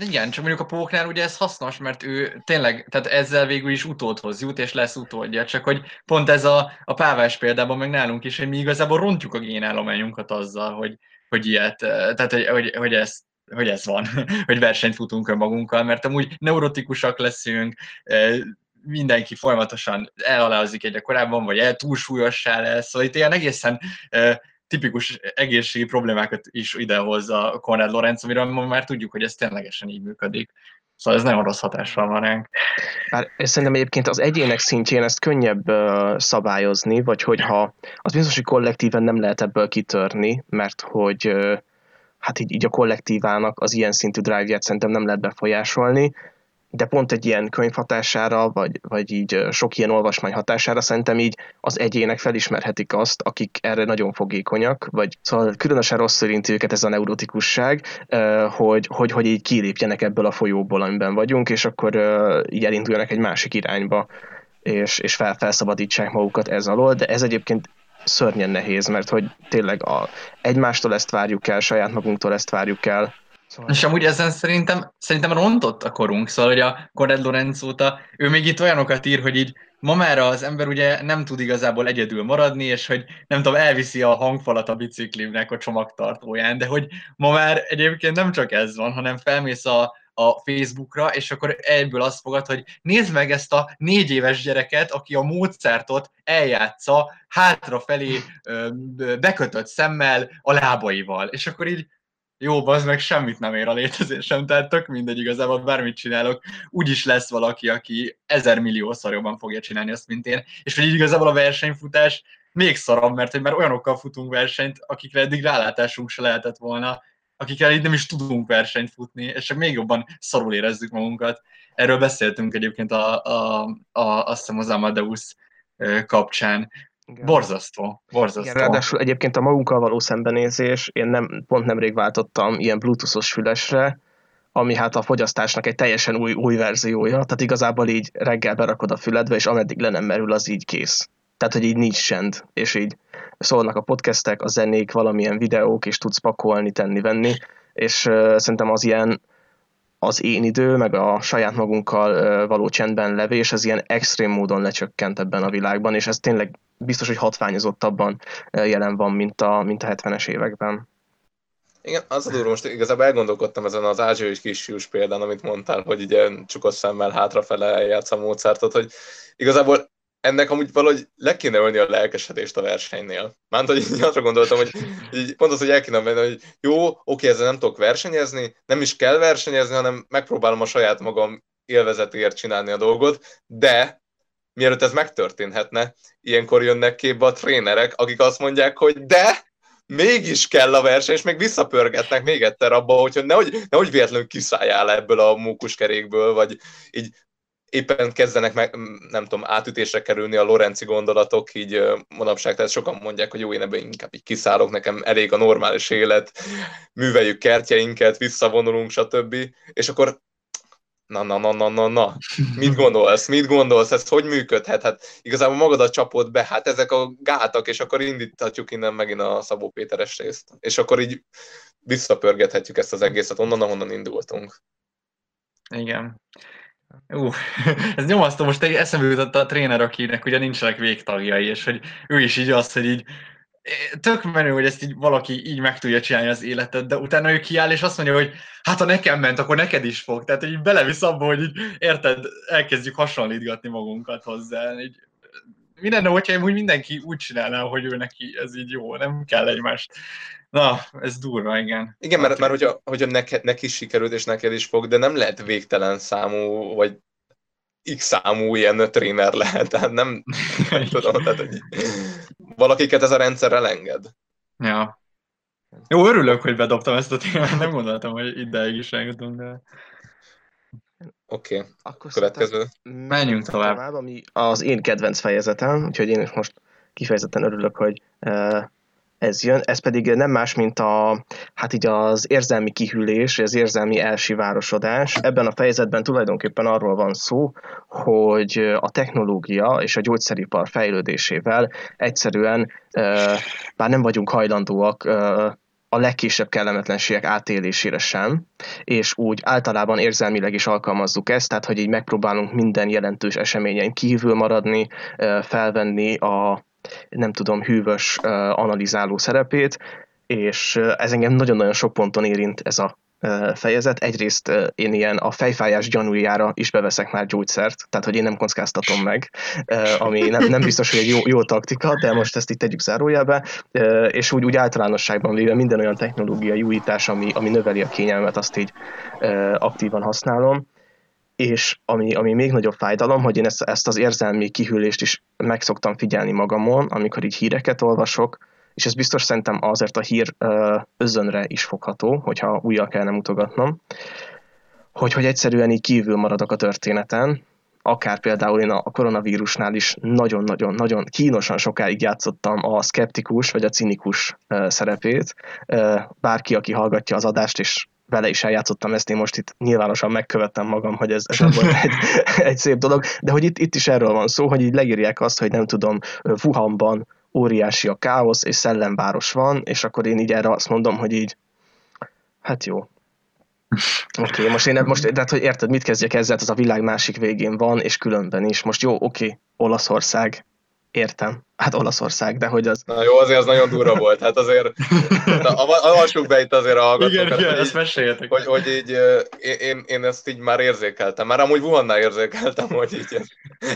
Igen, csak mondjuk a póknál ugye ez hasznos, mert ő tényleg, tehát ezzel végül is utódhoz jut, és lesz utódja, csak hogy pont ez a, a pávás példában meg nálunk is, hogy mi igazából rontjuk a génállományunkat azzal, hogy, hogy ilyet, tehát hogy, hogy, hogy ez hogy ez van, <laughs> hogy versenyt futunk önmagunkkal, mert amúgy neurotikusak leszünk, mindenki folyamatosan elalázik egyre korábban, vagy el túlsúlyossá lesz, szóval itt ilyen egészen tipikus egészségi problémákat is idehozza Konrad Lorenz, amiről már tudjuk, hogy ez ténylegesen így működik. Szóval ez nagyon rossz hatással van ránk. Bár szerintem egyébként az egyének szintjén ezt könnyebb uh, szabályozni, vagy hogyha az biztos, hogy kollektíven nem lehet ebből kitörni, mert hogy uh, hát így, így a kollektívának az ilyen szintű drive-ját szerintem nem lehet befolyásolni, de pont egy ilyen könyv hatására, vagy, vagy így sok ilyen olvasmány hatására szerintem így az egyének felismerhetik azt, akik erre nagyon fogékonyak, vagy szóval különösen rossz érinti őket ez a neurotikusság, hogy, hogy, hogy így kilépjenek ebből a folyóból, amiben vagyunk, és akkor így elinduljanak egy másik irányba, és, és fel, felszabadítsák magukat ez alól, de ez egyébként szörnyen nehéz, mert hogy tényleg a, egymástól ezt várjuk el, saját magunktól ezt várjuk el, Szóval... És amúgy ezen szerintem, szerintem rontott a korunk, szóval hogy a Conrad Lorenz óta, ő még itt olyanokat ír, hogy így ma már az ember ugye nem tud igazából egyedül maradni, és hogy nem tudom, elviszi a hangfalat a biciklimnek a csomagtartóján, de hogy ma már egyébként nem csak ez van, hanem felmész a, a Facebookra, és akkor egyből azt fogad, hogy nézd meg ezt a négy éves gyereket, aki a módszertot eljátsza hátrafelé bekötött szemmel a lábaival. És akkor így jó, az meg semmit nem ér a létezésem, tehát tök mindegy igazából bármit csinálok, úgyis lesz valaki, aki ezer milliószor jobban fogja csinálni azt, mint én, és hogy így igazából a versenyfutás még szarabb, mert hogy már olyanokkal futunk versenyt, akikre eddig rálátásunk se lehetett volna, akikkel így nem is tudunk versenyt futni, és csak még jobban szarul érezzük magunkat. Erről beszéltünk egyébként a, a, a, azt hiszem az Amadeus kapcsán. Igen. Borzasztó, borzasztó. Igen, ráadásul egyébként a magunkkal való szembenézés, én nem, pont nemrég váltottam ilyen bluetoothos fülesre, ami hát a fogyasztásnak egy teljesen új, új verziója, tehát igazából így reggel berakod a füledbe, és ameddig le nem merül, az így kész. Tehát, hogy így nincs csend, és így szólnak a podcastek, a zenék, valamilyen videók, és tudsz pakolni, tenni, venni, és uh, szerintem az ilyen az én idő, meg a saját magunkkal való csendben levés, az ilyen extrém módon lecsökkent ebben a világban, és ez tényleg biztos, hogy hatványozottabban jelen van, mint a, mint a 70-es években. Igen, az a durva, most igazából elgondolkodtam ezen az ázsiai kisfiús példán, amit mondtál, hogy ugye csukott szemmel hátrafele eljátsz a Mozartot, hogy igazából ennek amúgy valahogy le kéne ölni a lelkesedést a versenynél. Mánt, hogy így arra gondoltam, hogy így pont az, hogy el kéne menni, hogy jó, oké, ezzel nem tudok versenyezni, nem is kell versenyezni, hanem megpróbálom a saját magam élvezetéért csinálni a dolgot, de mielőtt ez megtörténhetne, ilyenkor jönnek képbe a trénerek, akik azt mondják, hogy de, mégis kell a verseny, és még visszapörgetnek még egyszer abba, hogy nehogy, nehogy véletlenül kiszálljál ebből a mókuskerékből, vagy így éppen kezdenek meg, nem tudom, átütésre kerülni a Lorenzi gondolatok, így manapság, tehát sokan mondják, hogy jó, én ebben inkább így kiszállok, nekem elég a normális élet, műveljük kertjeinket, visszavonulunk, stb. És akkor na, na, na, na, na, na, mit gondolsz, mit gondolsz, ez hogy működhet? Hát igazából magadat csapod be, hát ezek a gátak, és akkor indíthatjuk innen megint a Szabó Péteres részt. És akkor így visszapörgethetjük ezt az egészet onnan, ahonnan indultunk. Igen. Ú, <laughs> ez nyomasztó, most egy eszembe jutott a tréner, akinek ugye nincsenek végtagjai, és hogy ő is így az, hogy így tök menő, hogy ezt így valaki így meg tudja csinálni az életet, de utána ő kiáll, és azt mondja, hogy hát ha nekem ment, akkor neked is fog. Tehát, hogy így belevisz abba, hogy így, érted, elkezdjük hasonlítgatni magunkat hozzá. Így, mi lenne, hogyha úgy mindenki úgy csinálná, hogy ő neki ez így jó, nem kell egymást Na, ez durva, igen. Igen, mert, mert hogyha, hogyha neked, neki sikerült, és neked is fog, de nem lehet végtelen számú, vagy x számú ilyen tréner lehet, tehát nem, nem tudom, tehát, hogy valakiket ez a rendszer elenged. Ja. Jó, örülök, hogy bedobtam ezt a témát, nem gondoltam, hogy ideig is eljutunk, de... Oké, okay. Akkor következő. Menjünk tovább. tovább. Ami az én kedvenc fejezetem, úgyhogy én is most kifejezetten örülök, hogy ez jön, ez pedig nem más, mint a, hát így az érzelmi kihűlés, az érzelmi elsivárosodás. Ebben a fejezetben tulajdonképpen arról van szó, hogy a technológia és a gyógyszeripar fejlődésével egyszerűen, bár nem vagyunk hajlandóak a legkisebb kellemetlenségek átélésére sem, és úgy általában érzelmileg is alkalmazzuk ezt, tehát hogy így megpróbálunk minden jelentős eseményen kívül maradni, felvenni a nem tudom, hűvös analizáló szerepét, és ez engem nagyon-nagyon sok ponton érint ez a fejezet. Egyrészt én ilyen a fejfájás gyanújára is beveszek már gyógyszert, tehát hogy én nem kockáztatom meg, ami nem, nem biztos, hogy egy jó, jó taktika, de most ezt itt tegyük zárójelbe, és úgy, úgy általánosságban véve minden olyan technológiai újítás, ami, ami növeli a kényelmet, azt így aktívan használom és ami, ami még nagyobb fájdalom, hogy én ezt, ezt az érzelmi kihűlést is meg szoktam figyelni magamon, amikor így híreket olvasok, és ez biztos szerintem azért a hír özönre is fogható, hogyha újjal kellene mutogatnom, hogy, hogy egyszerűen így kívül maradok a történeten, akár például én a koronavírusnál is nagyon-nagyon-nagyon kínosan sokáig játszottam a szkeptikus vagy a cinikus szerepét. Bárki, aki hallgatja az adást, és vele is eljátszottam ezt, én most itt nyilvánosan megkövettem magam, hogy ez, ez egy, <laughs> egy szép dolog, de hogy itt, itt is erről van szó, hogy így leírják azt, hogy nem tudom, Wuhanban óriási a káosz, és szellemváros van, és akkor én így erre azt mondom, hogy így, hát jó, Oké, okay, most én most, tehát hogy érted, mit kezdjek ezzel, az a világ másik végén van, és különben is. Most jó, oké, okay, Olaszország, értem. Hát Olaszország, de hogy az... Na jó, azért az nagyon durva volt. Hát azért, avassuk be itt azért a hallgatókat. Igen, igen, ezt meséljetek. Hogy, hogy így, én, én ezt így már érzékeltem. Már amúgy Wuhannál érzékeltem, hogy így ez,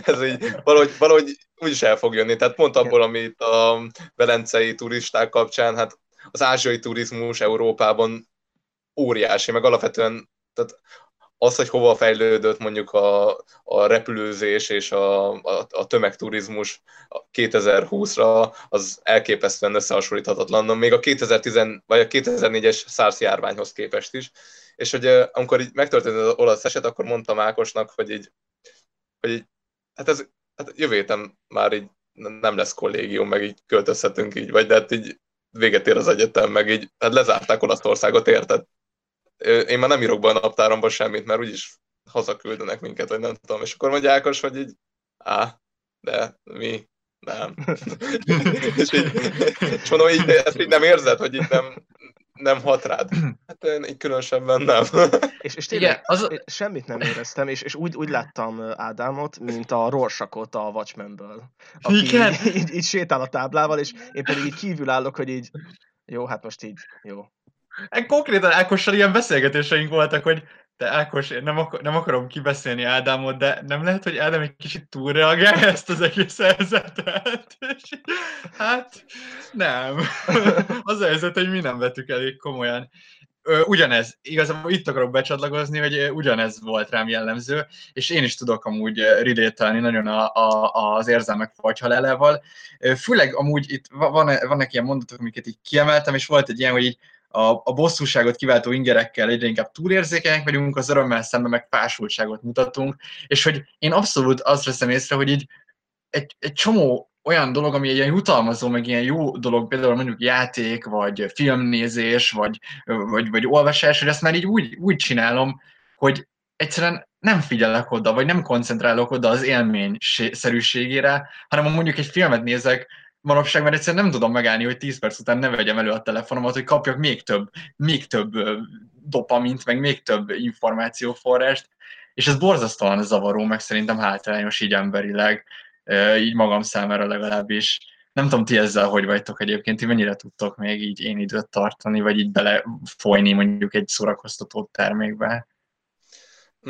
ez így valahogy, valahogy úgyis el fog jönni. Tehát pont abból, amit a velencei turisták kapcsán, hát az ázsiai turizmus Európában óriási, meg alapvetően tehát az, hogy hova fejlődött mondjuk a, a repülőzés és a, a, a tömegturizmus 2020-ra, az elképesztően összehasonlíthatatlan, még a 2010 vagy a 2004-es SARS járványhoz képest is. És hogy amikor így megtörtént az olasz eset, akkor mondtam Ákosnak, hogy így, hogy így hát ez hát jövő már így nem lesz kollégium, meg így költözhetünk így, vagy de hát így véget ér az egyetem, meg így hát lezárták Olaszországot, érted? Én már nem írok be a naptáromba semmit, mert úgyis hazaküldenek minket, vagy nem tudom. És akkor mondja Ákos, hogy így, á, de mi, nem. <laughs> <laughs> és, így, és mondom, így, ezt így nem érzed, hogy így nem, nem hat rád. Hát én így különösebben nem. <laughs> és, és tényleg Igen, az... semmit nem éreztem, és, és úgy, úgy láttam Ádámot, mint a Rorsakot a Watchmenből. Aki Igen. Így, így, így sétál a táblával, és én pedig így kívül állok, hogy így, jó, hát most így, jó, Konkrétan Ákossal ilyen beszélgetéseink voltak, hogy te Ákos, én nem, akar, nem akarom kibeszélni Ádámot, de nem lehet, hogy Ádám egy kicsit túlreagálja <laughs> ezt az egész helyzetet? És, hát nem. <laughs> Az a helyzet, hogy mi nem vettük elég komolyan. Ugyanez, igazából itt akarok becsatlakozni, hogy ugyanez volt rám jellemző, és én is tudok amúgy rilételni nagyon a, a, az érzelmek fagyhalálával. Főleg amúgy itt van, vannak ilyen mondatok, amiket így kiemeltem, és volt egy ilyen, hogy így a, a bosszúságot kiváltó ingerekkel egyre inkább túlérzékenyek vagyunk, az örömmel szemben meg fásultságot mutatunk, és hogy én abszolút azt veszem észre, hogy így egy, egy csomó olyan dolog, ami egy ilyen jutalmazó, meg ilyen jó dolog, például mondjuk játék, vagy filmnézés, vagy, vagy, vagy olvasás, hogy ezt már így úgy, úgy csinálom, hogy egyszerűen nem figyelek oda, vagy nem koncentrálok oda az élmény szerűségére, hanem mondjuk egy filmet nézek, manapság, mert egyszerűen nem tudom megállni, hogy 10 perc után ne vegyem elő a telefonomat, hogy kapjak még több, még több dopamint, meg még több információforrást, és ez borzasztóan zavaró, meg szerintem hátrányos így emberileg, így magam számára legalábbis. Nem tudom, ti ezzel hogy vagytok egyébként, ti mennyire tudtok még így én időt tartani, vagy így belefolyni mondjuk egy szórakoztató termékbe?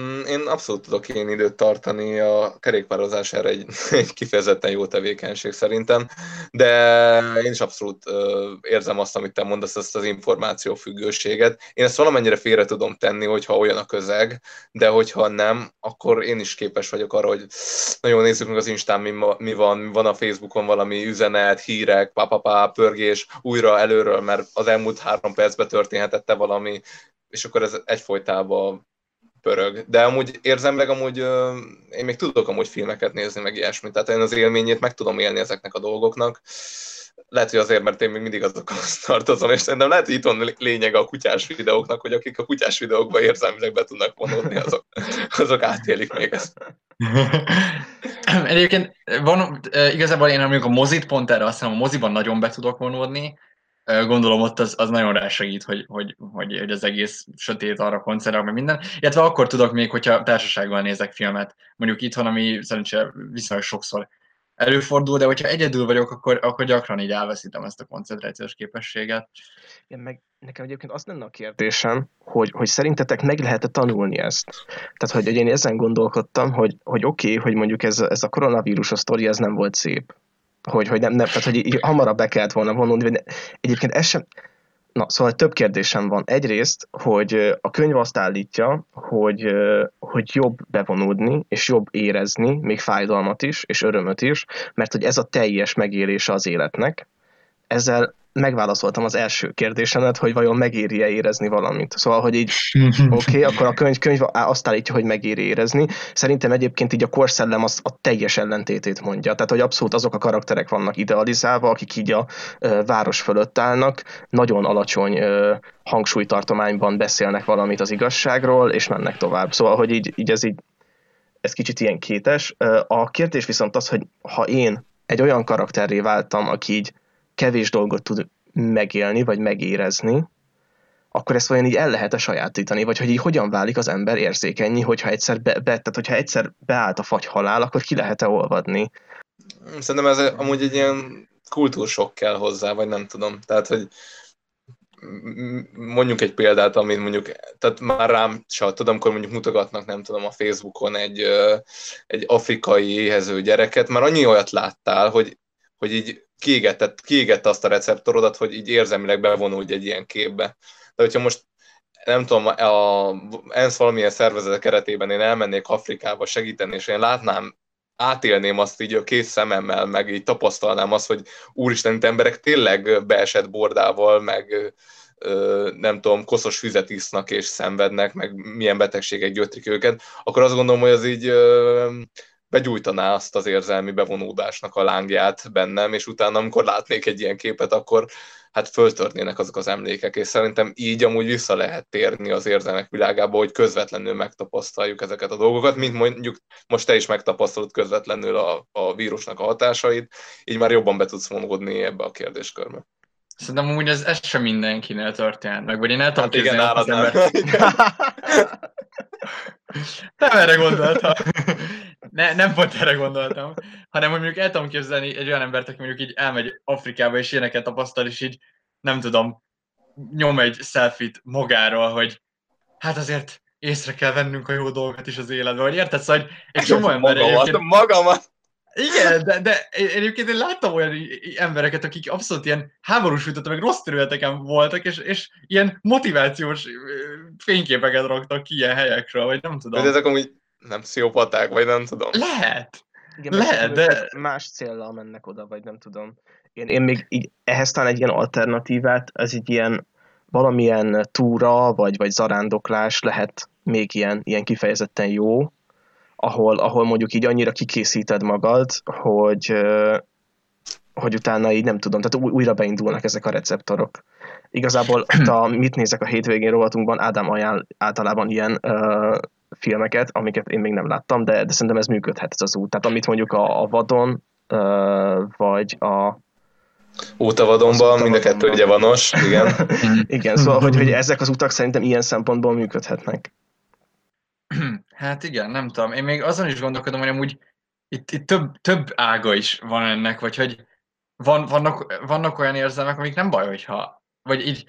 Mm, én abszolút tudok én időt tartani, a kerékpározás erre egy, <laughs> egy kifejezetten jó tevékenység szerintem, de én is abszolút érzem azt, amit te mondasz, ezt az információfüggőséget. Én ezt valamennyire félre tudom tenni, hogyha olyan a közeg, de hogyha nem, akkor én is képes vagyok arra, hogy <sniffs> nagyon nézzük meg az Instán, mi, mi van, mi van a Facebookon valami üzenet, hírek, papapá, pörgés, újra előről, mert az elmúlt három percben történhetette valami, és akkor ez egyfolytában pörög. De amúgy érzem meg, amúgy én még tudok amúgy filmeket nézni, meg ilyesmit. Tehát én az élményét meg tudom élni ezeknek a dolgoknak. Lehet, hogy azért, mert én még mindig azokhoz <laughs> tartozom, és szerintem lehet, hogy itt van lényeg a kutyás videóknak, hogy akik a kutyás videókban érzelmileg be tudnak vonódni, azok, <laughs> azok átélik még ezt. Egyébként van, igazából én mondjuk a mozit pont erre azt hiszem, a moziban nagyon be tudok vonódni, gondolom ott az, az nagyon rásegít, hogy, hogy, hogy, hogy az egész sötét arra koncentrál, meg minden. Illetve akkor tudok még, hogyha társasággal nézek filmet, mondjuk itthon, ami szerencsére viszonylag sokszor előfordul, de hogyha egyedül vagyok, akkor, akkor gyakran így elveszítem ezt a koncentrációs képességet. Én meg nekem egyébként azt lenne a kérdésem, hogy, hogy szerintetek meg lehet-e tanulni ezt? Tehát, hogy, hogy én ezen gondolkodtam, hogy, hogy oké, okay, hogy mondjuk ez, ez a koronavírus a sztori, ez nem volt szép hogy, hogy nem, nem tehát hogy így hamarabb be kellett volna vonulni. De egyébként ez sem, Na, szóval több kérdésem van. Egyrészt, hogy a könyv azt állítja, hogy, hogy jobb bevonódni, és jobb érezni, még fájdalmat is, és örömöt is, mert hogy ez a teljes megélése az életnek. Ezzel megválaszoltam az első kérdésemet, hogy vajon megéri-e érezni valamit. Szóval, hogy így, oké, okay, akkor a könyv, könyv azt állítja, hogy megéri érezni. Szerintem egyébként így a korszellem az a teljes ellentétét mondja. Tehát, hogy abszolút azok a karakterek vannak idealizálva, akik így a ö, város fölött állnak, nagyon alacsony ö, hangsúlytartományban beszélnek valamit az igazságról, és mennek tovább. Szóval, hogy így, így ez így ez kicsit ilyen kétes. A kérdés viszont az, hogy ha én egy olyan karakterré váltam, aki így kevés dolgot tud megélni, vagy megérezni, akkor ezt vajon így el lehet-e sajátítani, vagy hogy így hogyan válik az ember érzékenyi, hogyha egyszer, be, be, tehát hogyha egyszer beállt a fagy halál, akkor ki lehet-e olvadni? Szerintem ez amúgy egy ilyen kultúrsok kell hozzá, vagy nem tudom. Tehát, hogy mondjuk egy példát, amit mondjuk, tehát már rám se tudom, amikor mondjuk mutogatnak, nem tudom, a Facebookon egy, egy afrikai éhező gyereket, már annyi olyat láttál, hogy, hogy így kiégett, kiégett azt a receptorodat, hogy így érzelmileg bevonulj egy ilyen képbe. De hogyha most nem tudom, a ENSZ valamilyen szervezet keretében én elmennék Afrikába segíteni, és én látnám, átélném azt így a két szememmel, meg így tapasztalnám azt, hogy úristen, itt emberek tényleg beesett bordával, meg nem tudom, koszos füzet isznak és szenvednek, meg milyen betegségek gyötrik őket, akkor azt gondolom, hogy az így begyújtaná azt az érzelmi bevonódásnak a lángját bennem, és utána, amikor látnék egy ilyen képet, akkor hát föltörnének azok az emlékek, és szerintem így amúgy vissza lehet térni az érzelmek világába, hogy közvetlenül megtapasztaljuk ezeket a dolgokat, mint mondjuk most te is megtapasztalod közvetlenül a, a vírusnak a hatásait, így már jobban be tudsz vonódni ebbe a kérdéskörbe. Szerintem úgy ez, ez sem mindenkinél történt meg, vagy én el tudom hát igen, az ember... <laughs> <laughs> Nem erre gondoltam. Ne, nem pont erre gondoltam, hanem hogy mondjuk el tudom képzelni egy olyan embert, aki mondjuk így elmegy Afrikába, és ilyeneket tapasztal, és így nem tudom, nyom egy selfit magáról, hogy hát azért észre kell vennünk a jó dolgokat is az életben, vagy érted? Szóval egy csomó ember magamat, egyébként... magamat. Igen, de, de egyébként én láttam olyan embereket, akik abszolút ilyen háborús ütötte, meg rossz területeken voltak, és, és ilyen motivációs fényképeket raktak ki ilyen helyekről, vagy nem tudom. De ezek amúgy nem pszichopaták, vagy nem tudom. Lehet. Igen, Lehet, de... Más célral mennek oda, vagy nem tudom. Én, én még így, ehhez talán egy ilyen alternatívát, ez egy ilyen valamilyen túra, vagy, vagy zarándoklás lehet még ilyen, ilyen kifejezetten jó, ahol, ahol mondjuk így annyira kikészíted magad, hogy, hogy utána így nem tudom, tehát újra beindulnak ezek a receptorok. Igazából, <clears throat> a, mit nézek a hétvégén rovatunkban, Ádám ajánl általában ilyen uh, filmeket, amiket én még nem láttam, de, de szerintem ez működhet ez az út. Tehát amit mondjuk a, a vadon, uh, vagy a Útavadonban, mind a kettő ugye vanos, igen. <laughs> igen, szóval, hogy, hogy <clears throat> ezek az utak szerintem ilyen szempontból működhetnek. <clears throat> Hát igen, nem tudom. Én még azon is gondolkodom, hogy amúgy itt, itt több, több ága is van ennek, vagy hogy van, vannak, vannak olyan érzelmek, amik nem baj, hogyha, vagy így,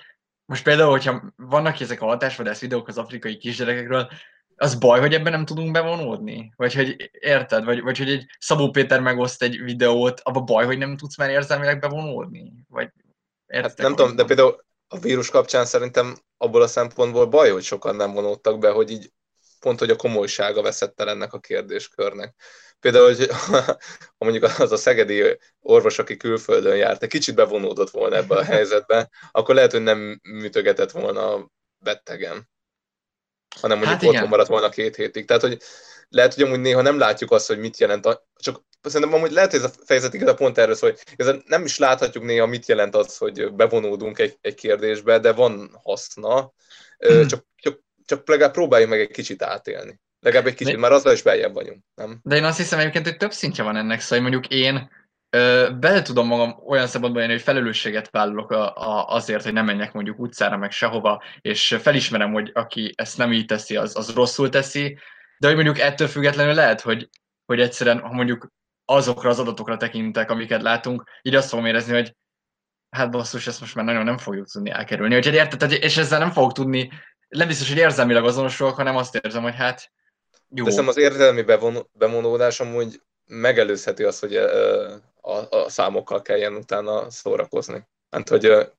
most például, hogyha vannak ezek a hatásvadász videók az afrikai kisgyerekekről, az baj, hogy ebben nem tudunk bevonódni? Vagy hogy érted? Vagy, vagy hogy egy Szabó Péter megoszt egy videót, abban baj, hogy nem tudsz már érzelmileg bevonódni? Vagy érted? Hát nem tudom, de például a vírus kapcsán szerintem abból a szempontból baj, hogy sokan nem vonódtak be, hogy így pont, hogy a komolysága veszett el ennek a kérdéskörnek. Például, hogy <laughs> ha mondjuk az a szegedi orvos, aki külföldön járt, egy kicsit bevonódott volna ebbe a helyzetbe, akkor lehet, hogy nem műtögetett volna a bettegen, hanem mondjuk hát otthon maradt volna két hétig. Tehát, hogy lehet, hogy amúgy néha nem látjuk azt, hogy mit jelent, a, csak szerintem amúgy lehet, hogy ez a fejezet igaz pont erről szól, hogy ez nem is láthatjuk néha, mit jelent az, hogy bevonódunk egy, egy kérdésbe, de van haszna, hmm. csak, csak csak legalább próbáljuk meg egy kicsit átélni. Legalább egy kicsit, de, már azzal is beljebb vagyunk, nem? De én azt hiszem egyébként, hogy több szintje van ennek, szóval mondjuk én ö, bele tudom magam olyan szabadban jönni, hogy felelősséget vállalok a, a, azért, hogy nem menjek mondjuk utcára, meg sehova, és felismerem, hogy aki ezt nem így teszi, az, az rosszul teszi, de hogy mondjuk ettől függetlenül lehet, hogy, hogy egyszerűen, ha mondjuk azokra az adatokra tekintek, amiket látunk, így azt fogom érezni, hogy hát basszus, ezt most már nagyon nem fogjuk tudni elkerülni. Úgyhogy érted, és ezzel nem fogok tudni nem biztos, hogy érzelmileg azonosulok, hanem azt érzem, hogy hát jó. Teszem az érzelmi bevonódás amúgy megelőzheti azt, hogy a, a számokkal kelljen utána szórakozni. Hát, hogy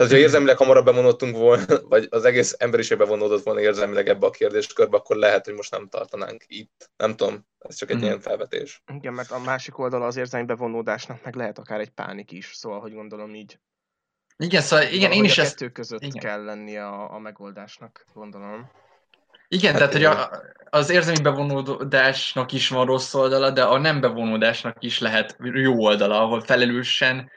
tehát, ha érzelmileg hamarabb bevonódtunk volna, <laughs> vagy az egész emberiség bevonódott volna érzelmileg ebbe a kérdéskörbe, akkor lehet, hogy most nem tartanánk itt. Nem tudom, ez csak egy mm. ilyen felvetés. Igen, mert a másik oldala az érzelmi bevonódásnak meg lehet akár egy pánik is, szóval, hogy gondolom így igen, szóval igen, én is a kettő ezt... között igen. kell lenni a, a megoldásnak, gondolom. Igen, hát tehát hogy a, az érzelmi bevonódásnak is van rossz oldala, de a nem bevonódásnak is lehet jó oldala, ahol felelősen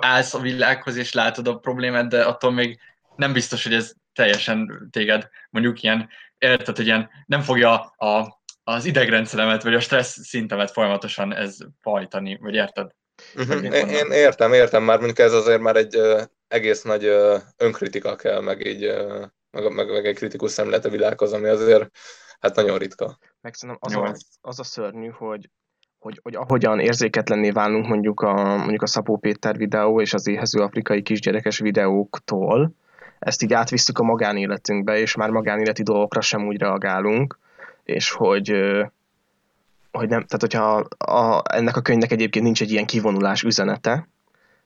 állsz a világhoz és látod a problémát, de attól még nem biztos, hogy ez teljesen téged mondjuk ilyen, érted, hogy ilyen nem fogja a, az idegrendszeremet vagy a stressz szintemet folyamatosan ez fajtani, vagy érted? Uh-huh. Én, én értem, értem, már mondjuk ez azért már egy uh, egész nagy uh, önkritika kell, meg így uh, meg, meg, meg egy kritikus szemlélet a világhoz, ami azért hát nagyon ritka. Meg az, a, az a szörnyű, hogy, hogy, hogy ahogyan érzéketlenné válunk mondjuk a, mondjuk a Szapó Péter videó és az éhező afrikai kisgyerekes videóktól, ezt így átvisszük a magánéletünkbe, és már magánéleti dolgokra sem úgy reagálunk, és hogy hogy nem, tehát hogyha a, ennek a könyvnek egyébként nincs egy ilyen kivonulás üzenete,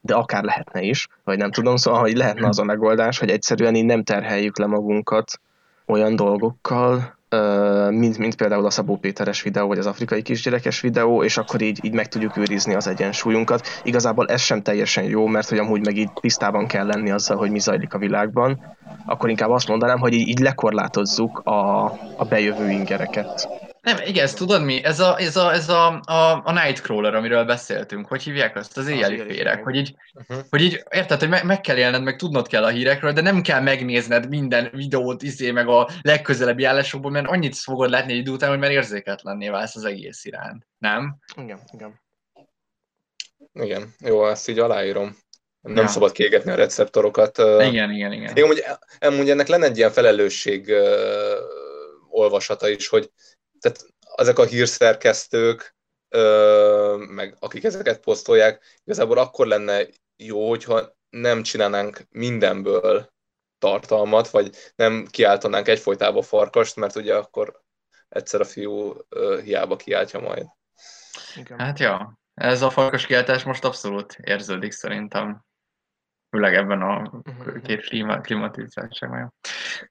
de akár lehetne is, vagy nem tudom, szóval hogy lehetne az a megoldás, hogy egyszerűen így nem terheljük le magunkat olyan dolgokkal, mint, mint például a Szabó Péteres videó, vagy az afrikai kisgyerekes videó, és akkor így, így meg tudjuk őrizni az egyensúlyunkat. Igazából ez sem teljesen jó, mert hogy amúgy meg így tisztában kell lenni azzal, hogy mi zajlik a világban. Akkor inkább azt mondanám, hogy így, így lekorlátozzuk a, a bejövő ingereket. Nem, igen, ezt tudod mi? Ez a, ez a, ez a, a, a Nightcrawler, amiről beszéltünk. Hogy hívják azt? Az éjjeli férek. Hogy így, uh-huh. hogy így, érted, hogy meg, meg kell élned, meg tudnod kell a hírekről, de nem kell megnézned minden videót, izé, meg a legközelebbi állásokból, mert annyit fogod látni egy idő után, hogy már érzéketlenné válsz az egész iránt. Nem? Igen, igen. Igen, jó, ezt így aláírom. Nem ja. szabad kégetni a receptorokat. Igen, igen, igen. Én amúgy, amúgy ennek lenne egy ilyen felelősség olvasata is, hogy tehát ezek a hírszerkesztők, ö, meg akik ezeket posztolják, igazából akkor lenne jó, hogyha nem csinálnánk mindenből tartalmat, vagy nem kiáltanánk egyfolytában farkast, mert ugye akkor egyszer a fiú ö, hiába kiáltja majd. Igen. Hát ja, ez a farkas kiáltás most abszolút érződik szerintem. Főleg ebben a mhm. két klimatizáltságban.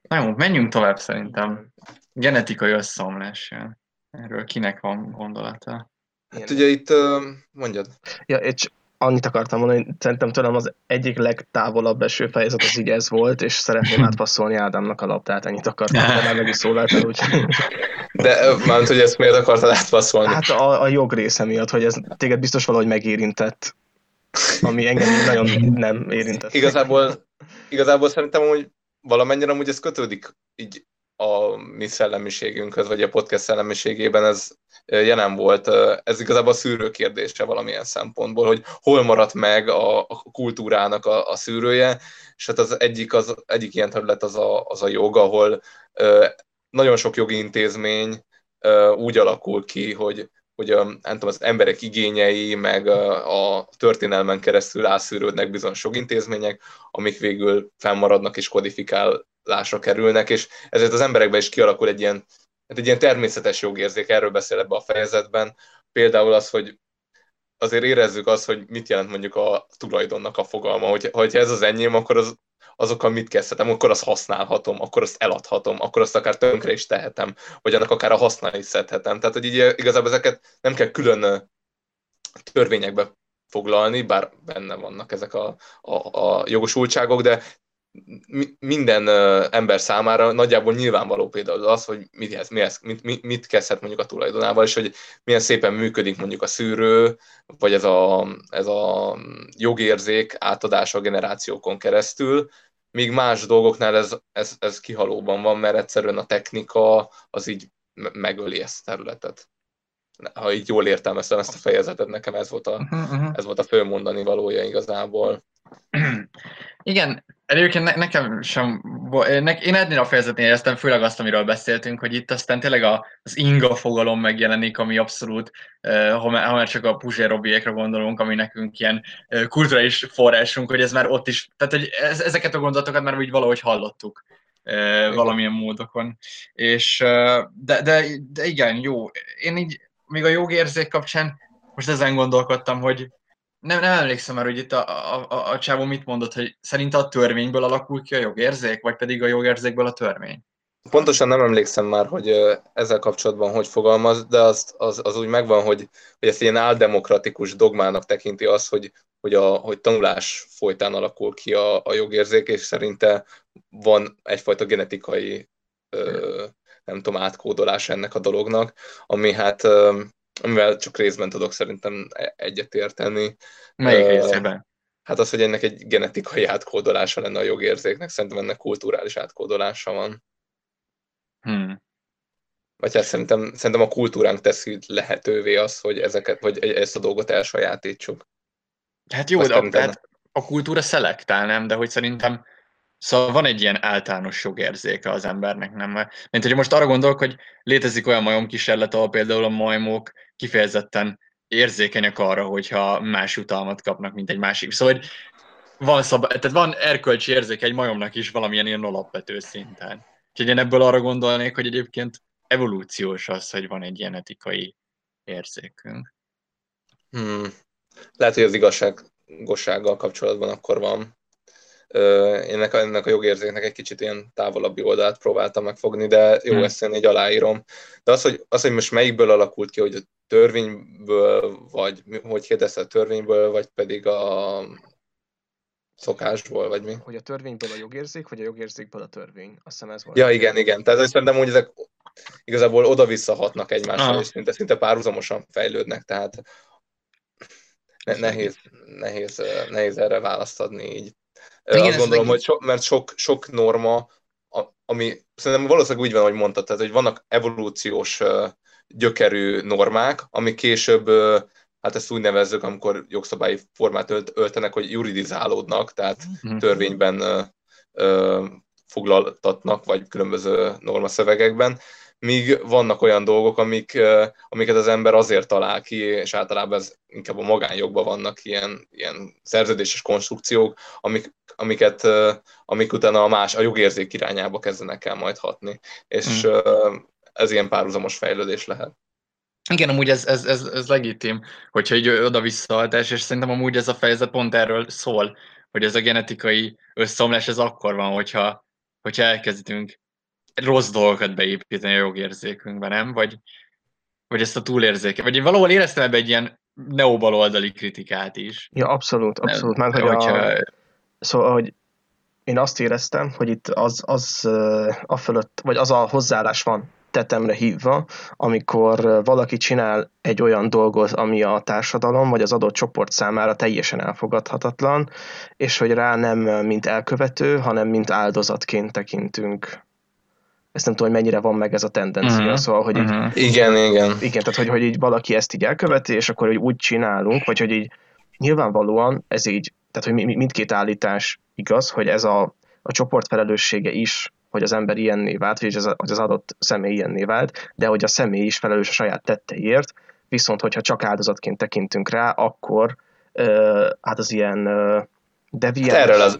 Na jó, menjünk tovább szerintem genetikai összeomlás. Erről kinek van gondolata? Hát ugye itt mondjad. Ja, és annyit akartam mondani, hogy szerintem tőlem az egyik legtávolabb eső fejezet az így ez volt, és szeretném <laughs> átpasszolni Ádámnak a labdát, ennyit akartam, de már meg is szóláltál, úgy. De mármint, hogy ezt miért akartad átpasszolni? Hát a, a jog része miatt, hogy ez téged biztos valahogy megérintett, ami engem nagyon nem érintett. Igazából, igazából szerintem, hogy valamennyire amúgy ez kötődik így a mi szellemiségünkhöz, vagy a podcast szellemiségében ez jelen volt. Ez igazából a szűrő kérdése valamilyen szempontból, hogy hol maradt meg a, a kultúrának a, a szűrője, és hát az egyik, az, egyik ilyen terület az a, az a jog, ahol nagyon sok jogi intézmény úgy alakul ki, hogy hogy a, nem tudom, az emberek igényei, meg a, a történelmen keresztül ászűrődnek bizonyos jogintézmények, amik végül fennmaradnak és kodifikál, lásra kerülnek, és ezért az emberekben is kialakul egy ilyen, hát egy ilyen természetes jogérzék, erről beszél ebbe a fejezetben. Például az, hogy azért érezzük azt, hogy mit jelent mondjuk a tulajdonnak a fogalma, hogy, hogy ez az enyém, akkor az, azokkal mit kezdhetem, akkor azt használhatom, akkor azt eladhatom, akkor azt akár tönkre is tehetem, vagy annak akár a használni is szedhetem. Tehát, hogy így igazából ezeket nem kell külön törvényekbe foglalni, bár benne vannak ezek a, a, a jogosultságok, de minden ember számára nagyjából nyilvánvaló például az, hogy mit, mit, mit, mit kezdhet mondjuk a tulajdonával, és hogy milyen szépen működik mondjuk a szűrő, vagy ez a, ez a jogérzék átadása a generációkon keresztül, míg más dolgoknál ez, ez, ez kihalóban van, mert egyszerűen a technika az így megöli ezt a területet. Ha így jól értelmeztem ezt a fejezetet, nekem ez volt a, uh-huh. uh-huh. ez volt a fölmondani valója igazából. Igen, egyébként ne, nekem sem, ne, én ennél a fejezetnél éreztem, főleg azt, amiről beszéltünk, hogy itt aztán tényleg a, az inga fogalom megjelenik, ami abszolút, ha már, ha már csak a Puzsér Robiékra gondolunk, ami nekünk ilyen kulturális forrásunk, hogy ez már ott is, tehát hogy ez, ezeket a gondolatokat már úgy valahogy hallottuk valamilyen módokon. És, de, de, de igen, jó. Én így, még a jogérzék kapcsán most ezen gondolkodtam, hogy nem, nem emlékszem már, hogy itt a, a, a, a csávó mit mondott, hogy szerint a törvényből alakul ki a jogérzék, vagy pedig a jogérzékből a törvény? Pontosan nem emlékszem már, hogy ezzel kapcsolatban hogy fogalmaz, de az, az, az úgy megvan, hogy, hogy ezt ilyen áldemokratikus dogmának tekinti az, hogy, hogy, a, hogy tanulás folytán alakul ki a, a jogérzék, és szerinte van egyfajta genetikai ö, nem tudom, átkódolás ennek a dolognak, ami hát amivel csak részben tudok szerintem e- egyetérteni. Melyik részében? Hát az, hogy ennek egy genetikai átkódolása lenne a jogérzéknek, szerintem ennek kulturális átkódolása van. Hmm. Vagy hát szerintem, szerintem a kultúránk teszi lehetővé az, hogy ezeket, vagy ezt a dolgot elsajátítsuk. Hát jó, de a, hát a kultúra szelektál, nem? De hogy szerintem Szóval van egy ilyen általános jogérzéke az embernek, nem? Mint hogy most arra gondolok, hogy létezik olyan majomkísérlet, ahol például a majmok kifejezetten érzékenyek arra, hogyha más utalmat kapnak, mint egy másik. Szóval hogy van, szab- tehát van erkölcsi érzéke egy majomnak is valamilyen ilyen alapvető szinten. Úgyhogy én ebből arra gondolnék, hogy egyébként evolúciós az, hogy van egy ilyen etikai érzékünk. Hmm. Lehet, hogy az igazság gossággal kapcsolatban akkor van. Én ennek, ennek a jogérzéknek egy kicsit ilyen távolabbi oldalt próbáltam megfogni, de jó, hmm. ezt én így aláírom. De az hogy, az, hogy most melyikből alakult ki, hogy törvényből, vagy hogy kérdezte a törvényből, vagy pedig a szokásból, vagy mi? Hogy a törvényből a jogérzék, vagy a jogérzékből a törvény. Azt hiszem ez volt. Ja, igen, igen. Tehát szerintem úgy ezek igazából oda-vissza hatnak egymásra, és szinte, szinte párhuzamosan fejlődnek, tehát ne, nehéz, nehéz, nehéz erre választ adni így. Igen, Azt gondolom, hogy so, mert sok, sok norma, ami szerintem valószínűleg úgy van, hogy mondtad, tehát hogy vannak evolúciós gyökerű normák, ami később, hát ezt úgy nevezzük, amikor jogszabályi formát ölt, öltenek, hogy juridizálódnak, tehát mm-hmm. törvényben foglaltatnak, vagy különböző normaszövegekben, míg vannak olyan dolgok, amik, amiket az ember azért talál ki, és általában ez inkább a magánjogban vannak ilyen, ilyen szerződéses konstrukciók, amik, amiket, amik utána a más, a jogérzék irányába kezdenek el majd hatni. És mm. Ez ilyen párhuzamos fejlődés lehet. Igen, amúgy ez, ez, ez, ez legitim, hogyha egy oda-visszaadás, és szerintem amúgy ez a fejezet pont erről szól, hogy ez a genetikai összeomlás, ez akkor van, hogyha, hogyha elkezdünk rossz dolgokat beépíteni a jogérzékünkbe, nem? Vagy, vagy ezt a túlérzéke. Vagy én valahol éreztem ebbe egy ilyen neobaloldali kritikát is. Ja, abszolút, abszolút. Mert, hogy hogyha... a... Szóval, hogy én azt éreztem, hogy itt az, az a fölött, vagy az a hozzáállás van tetemre hívva, amikor valaki csinál egy olyan dolgot, ami a társadalom vagy az adott csoport számára teljesen elfogadhatatlan, és hogy rá nem mint elkövető, hanem mint áldozatként tekintünk ezt nem tudom, hogy mennyire van meg ez a tendencia, uh-huh. szóval, hogy így, uh-huh. Igen, igen. Igen, tehát hogy, hogy így valaki ezt így elköveti, és akkor hogy úgy csinálunk, vagy hogy így nyilvánvalóan ez így, tehát hogy mindkét állítás igaz, hogy ez a, a csoport felelőssége is, hogy az ember ilyenné vált, vagy az, hogy az adott személy ilyenné vált, de hogy a személy is felelős a saját tetteiért, viszont hogyha csak áldozatként tekintünk rá, akkor uh, hát az ilyen uh, deviáns. Hát erről az,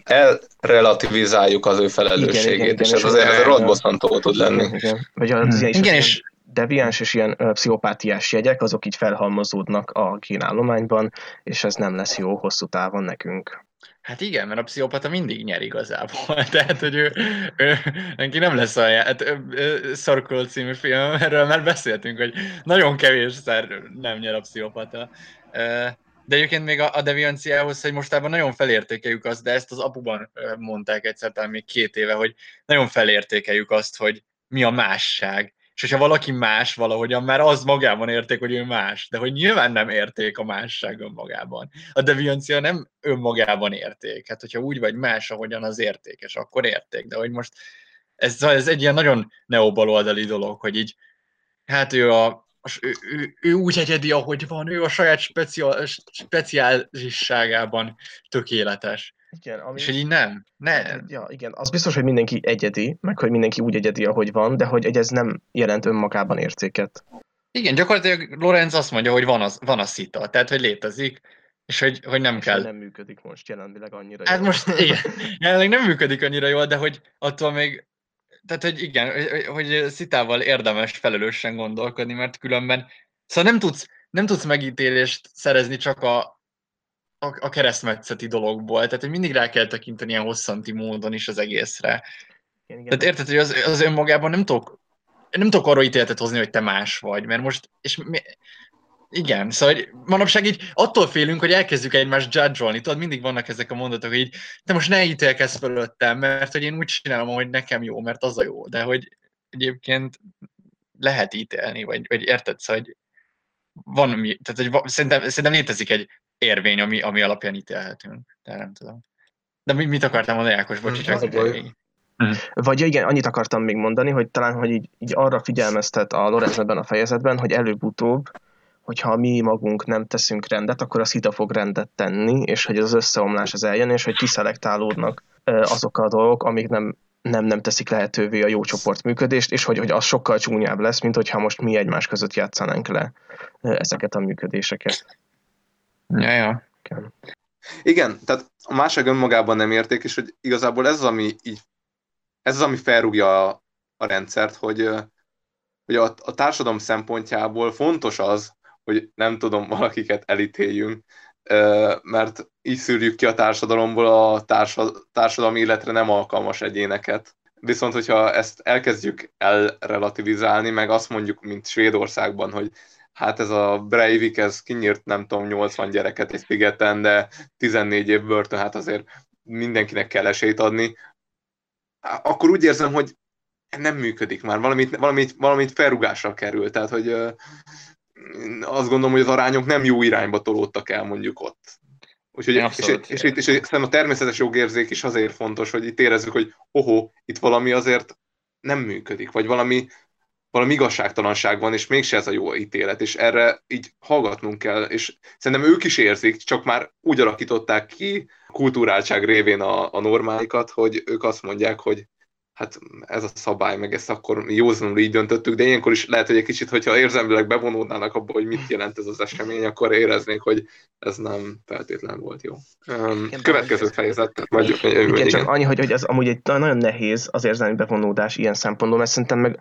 elrelativizáljuk az ő felelősségét, igen, igen, és ez azért ez rottbosszantó tud lenni. Igen, Vagy az hmm. ilyen igen, és deviáns és ilyen pszichopátiás jegyek, azok így felhalmozódnak a kínállományban, és ez nem lesz jó hosszú távon nekünk. Hát igen, mert a pszichopata mindig nyer igazából. <laughs> Tehát, hogy ő, ő neki nem lesz a hát, Szarkol című film, erről már beszéltünk, hogy nagyon kevésszer nem nyer a pszichopata. De egyébként még a, a devianciához, hogy mostában nagyon felértékeljük azt, de ezt az apuban mondták egyszer, talán még két éve, hogy nagyon felértékeljük azt, hogy mi a másság. És hogyha valaki más valahogyan, már az magában érték, hogy ő más, de hogy nyilván nem érték a másság önmagában. A deviancia nem önmagában érték. Hát, hogyha úgy vagy más, ahogyan az értékes, akkor érték. De hogy most ez, ez egy ilyen nagyon neobaloldali dolog, hogy így, hát ő a, ő, ő, ő úgy egyedi, ahogy van, ő a saját speciál, speciálisságában tökéletes. Igen, ami... És hogy így nem, nem. Ja, igen, az biztos, hogy mindenki egyedi, meg hogy mindenki úgy egyedi, ahogy van, de hogy ez nem jelent önmagában értéket. Igen, gyakorlatilag Lorenz azt mondja, hogy van, az, van a szita, tehát hogy létezik, és hogy, hogy nem és kell. nem működik most jelenleg annyira Hát jól. most igen, <laughs> jelenleg nem működik annyira jól, de hogy attól még tehát, hogy igen, hogy, hogy szitával érdemes felelősen gondolkodni, mert különben, szóval nem tudsz, nem tudsz megítélést szerezni csak a, a, keresztmetszeti dologból, tehát hogy mindig rá kell tekinteni ilyen hosszanti módon is az egészre. Igen, igen. Tehát érted, hogy az, az önmagában nem tudok, nem tudok arra ítéletet hozni, hogy te más vagy, mert most, és mi, igen, szóval hogy manapság így attól félünk, hogy elkezdjük egymást judge tudod, mindig vannak ezek a mondatok, hogy így, te most ne ítélkezz fölöttem, mert hogy én úgy csinálom, hogy nekem jó, mert az a jó, de hogy egyébként lehet ítélni, vagy, vagy érted, szóval, hogy van, mi, tehát hogy szerintem, szerintem létezik egy érvény, ami, ami alapján ítélhetünk, de nem tudom. De mit, mit akartam mondani, Ákos? Bocsi, csak Mm. Vagy igen, annyit akartam még mondani, hogy talán, hogy így, így arra figyelmeztet a Lorenz ebben a fejezetben, hogy előbb-utóbb hogyha mi magunk nem teszünk rendet, akkor az hita fog rendet tenni, és hogy az összeomlás az eljön, és hogy kiszelektálódnak azok a dolgok, amik nem, nem, nem teszik lehetővé a jó csoport működést, és hogy, hogy az sokkal csúnyább lesz, mint hogyha most mi egymás között játszanánk le ezeket a működéseket. Ja, ja. Igen. Tehát a másság önmagában nem érték, és hogy igazából ez az, ami így, ez az, ami felrúgja a, a rendszert, hogy, hogy a, a társadalom szempontjából fontos az, hogy nem tudom, valakiket elítéljünk, mert így szűrjük ki a társadalomból a társadalmi életre nem alkalmas egyéneket. Viszont, hogyha ezt elkezdjük elrelativizálni, meg azt mondjuk, mint Svédországban, hogy hát ez a Breivik, ez kinyírt nem tudom 80 gyereket egy szigeten, de 14 év börtön, hát azért mindenkinek kell esélyt adni, akkor úgy érzem, hogy nem működik már, valamit, valamit, valamit felrugásra kerül, tehát hogy azt gondolom, hogy az arányok nem jó irányba tolódtak el mondjuk ott. Úgyhogy, és, és, és, és, és, és a természetes jogérzék is azért fontos, hogy itt érezzük, hogy ohó, itt valami azért nem működik, vagy valami, valami igazságtalanság van, és mégse ez a jó ítélet, és erre így hallgatnunk kell, és szerintem ők is érzik, csak már úgy alakították ki kulturáltság révén a, a normáikat, hogy ők azt mondják, hogy hát ez a szabály, meg ezt akkor józanul így döntöttük, de ilyenkor is lehet, hogy egy kicsit, hogyha érzelmileg bevonódnának abba, hogy mit jelent ez az esemény, akkor éreznék, hogy ez nem feltétlen volt jó. Igen, következő fejezet. Vagy, igen, igen, csak annyi, hogy, hogy ez amúgy egy nagyon nehéz az érzelmi bevonódás ilyen szempontból, mert szerintem meg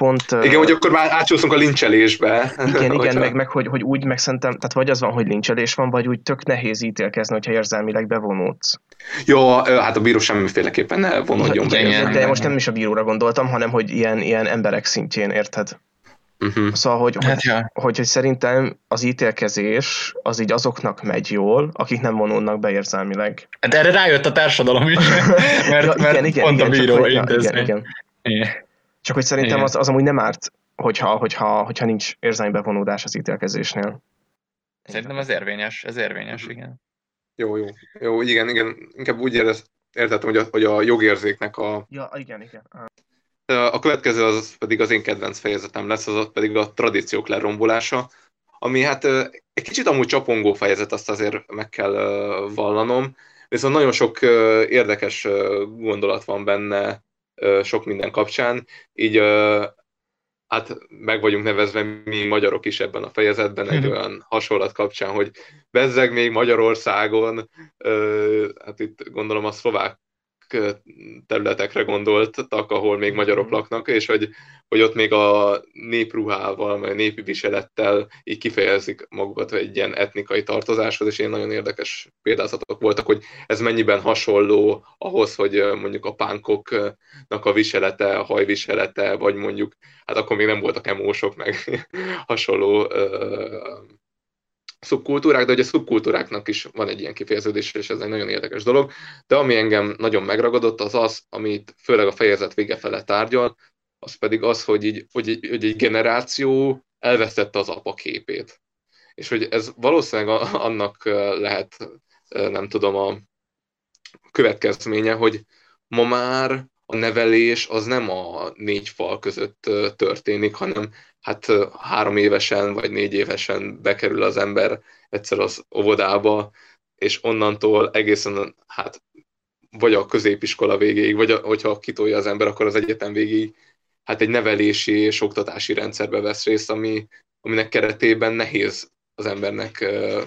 pont... Igen, hogy akkor már átsúszunk a lincselésbe. Igen, igen, meg, meg hogy, hogy úgy, meg szerintem, tehát vagy az van, hogy lincselés van, vagy úgy tök nehéz ítélkezni, hogyha érzelmileg bevonódsz. Jó, hát a bíró semmiféleképpen ne vonódjon be. Igen, de most nem is a bíróra gondoltam, hanem hogy ilyen, ilyen emberek szintjén, érted? Uh-huh. Szóval, hogy, hát, hogy, ja. hogy, hogy szerintem az ítélkezés az így azoknak megy jól, akik nem vonulnak be érzelmileg. Hát erre rájött a társadalom is, <laughs> mert, ja, igen, mert igen, pont igen, a bíró csak, intézmény. Igen, igen. igen. Csak hogy szerintem az, az amúgy nem árt, hogyha, hogyha, hogyha nincs érzelmi bevonódás az ítélkezésnél. Szerintem ez érvényes, ez érvényes, mhm. igen. Jó, jó. Jó, igen, igen. Inkább úgy érez, értettem, hogy a, hogy a jogérzéknek a... Ja, igen, igen. A következő az pedig az én kedvenc fejezetem lesz, az pedig a tradíciók lerombolása, ami hát egy kicsit amúgy csapongó fejezet, azt azért meg kell vallanom, viszont nagyon sok érdekes gondolat van benne, sok minden kapcsán, így hát meg vagyunk nevezve mi magyarok is ebben a fejezetben egy mhm. olyan hasonlat kapcsán, hogy bezzeg még Magyarországon, hát itt gondolom a szlovák területekre gondoltak, ahol még magyarok mhm. laknak, és hogy, hogy ott még a népruhával, vagy a népi viselettel így kifejezik magukat egy ilyen etnikai tartozáshoz, és ilyen nagyon érdekes példázatok voltak, hogy ez mennyiben hasonló ahhoz, hogy mondjuk a pánkoknak a viselete, a hajviselete, vagy mondjuk, hát akkor még nem voltak emósok, meg <laughs> hasonló szubkultúrák, de hogy a szubkultúráknak is van egy ilyen kifejeződés, és ez egy nagyon érdekes dolog. De ami engem nagyon megragadott, az az, amit főleg a fejezet vége fele tárgyal, az pedig az, hogy, így, hogy, egy, hogy egy generáció elvesztette az apa képét. És hogy ez valószínűleg annak lehet, nem tudom, a következménye, hogy ma már a nevelés az nem a négy fal között történik, hanem hát három évesen vagy négy évesen bekerül az ember egyszer az óvodába, és onnantól egészen, hát vagy a középiskola végéig, vagy a, hogyha kitolja az ember, akkor az egyetem végéig, hát egy nevelési és oktatási rendszerbe vesz részt, ami, aminek keretében nehéz az embernek,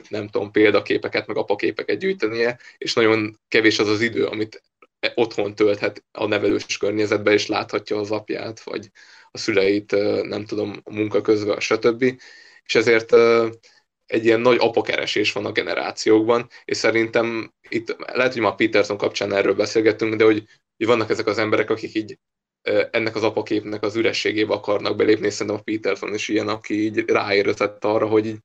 nem tudom, példaképeket, meg apaképeket gyűjtenie, és nagyon kevés az az idő, amit otthon tölthet a nevelős környezetben, és láthatja az apját, vagy a szüleit, nem tudom, a munka közben, stb. És ezért egy ilyen nagy apakeresés van a generációkban, és szerintem itt lehet, hogy ma Peterson kapcsán erről beszélgettünk, de hogy, hogy vannak ezek az emberek, akik így ennek az apaképnek az ürességébe akarnak belépni, és szerintem a Peterson is ilyen, aki így ráérezett arra, hogy így,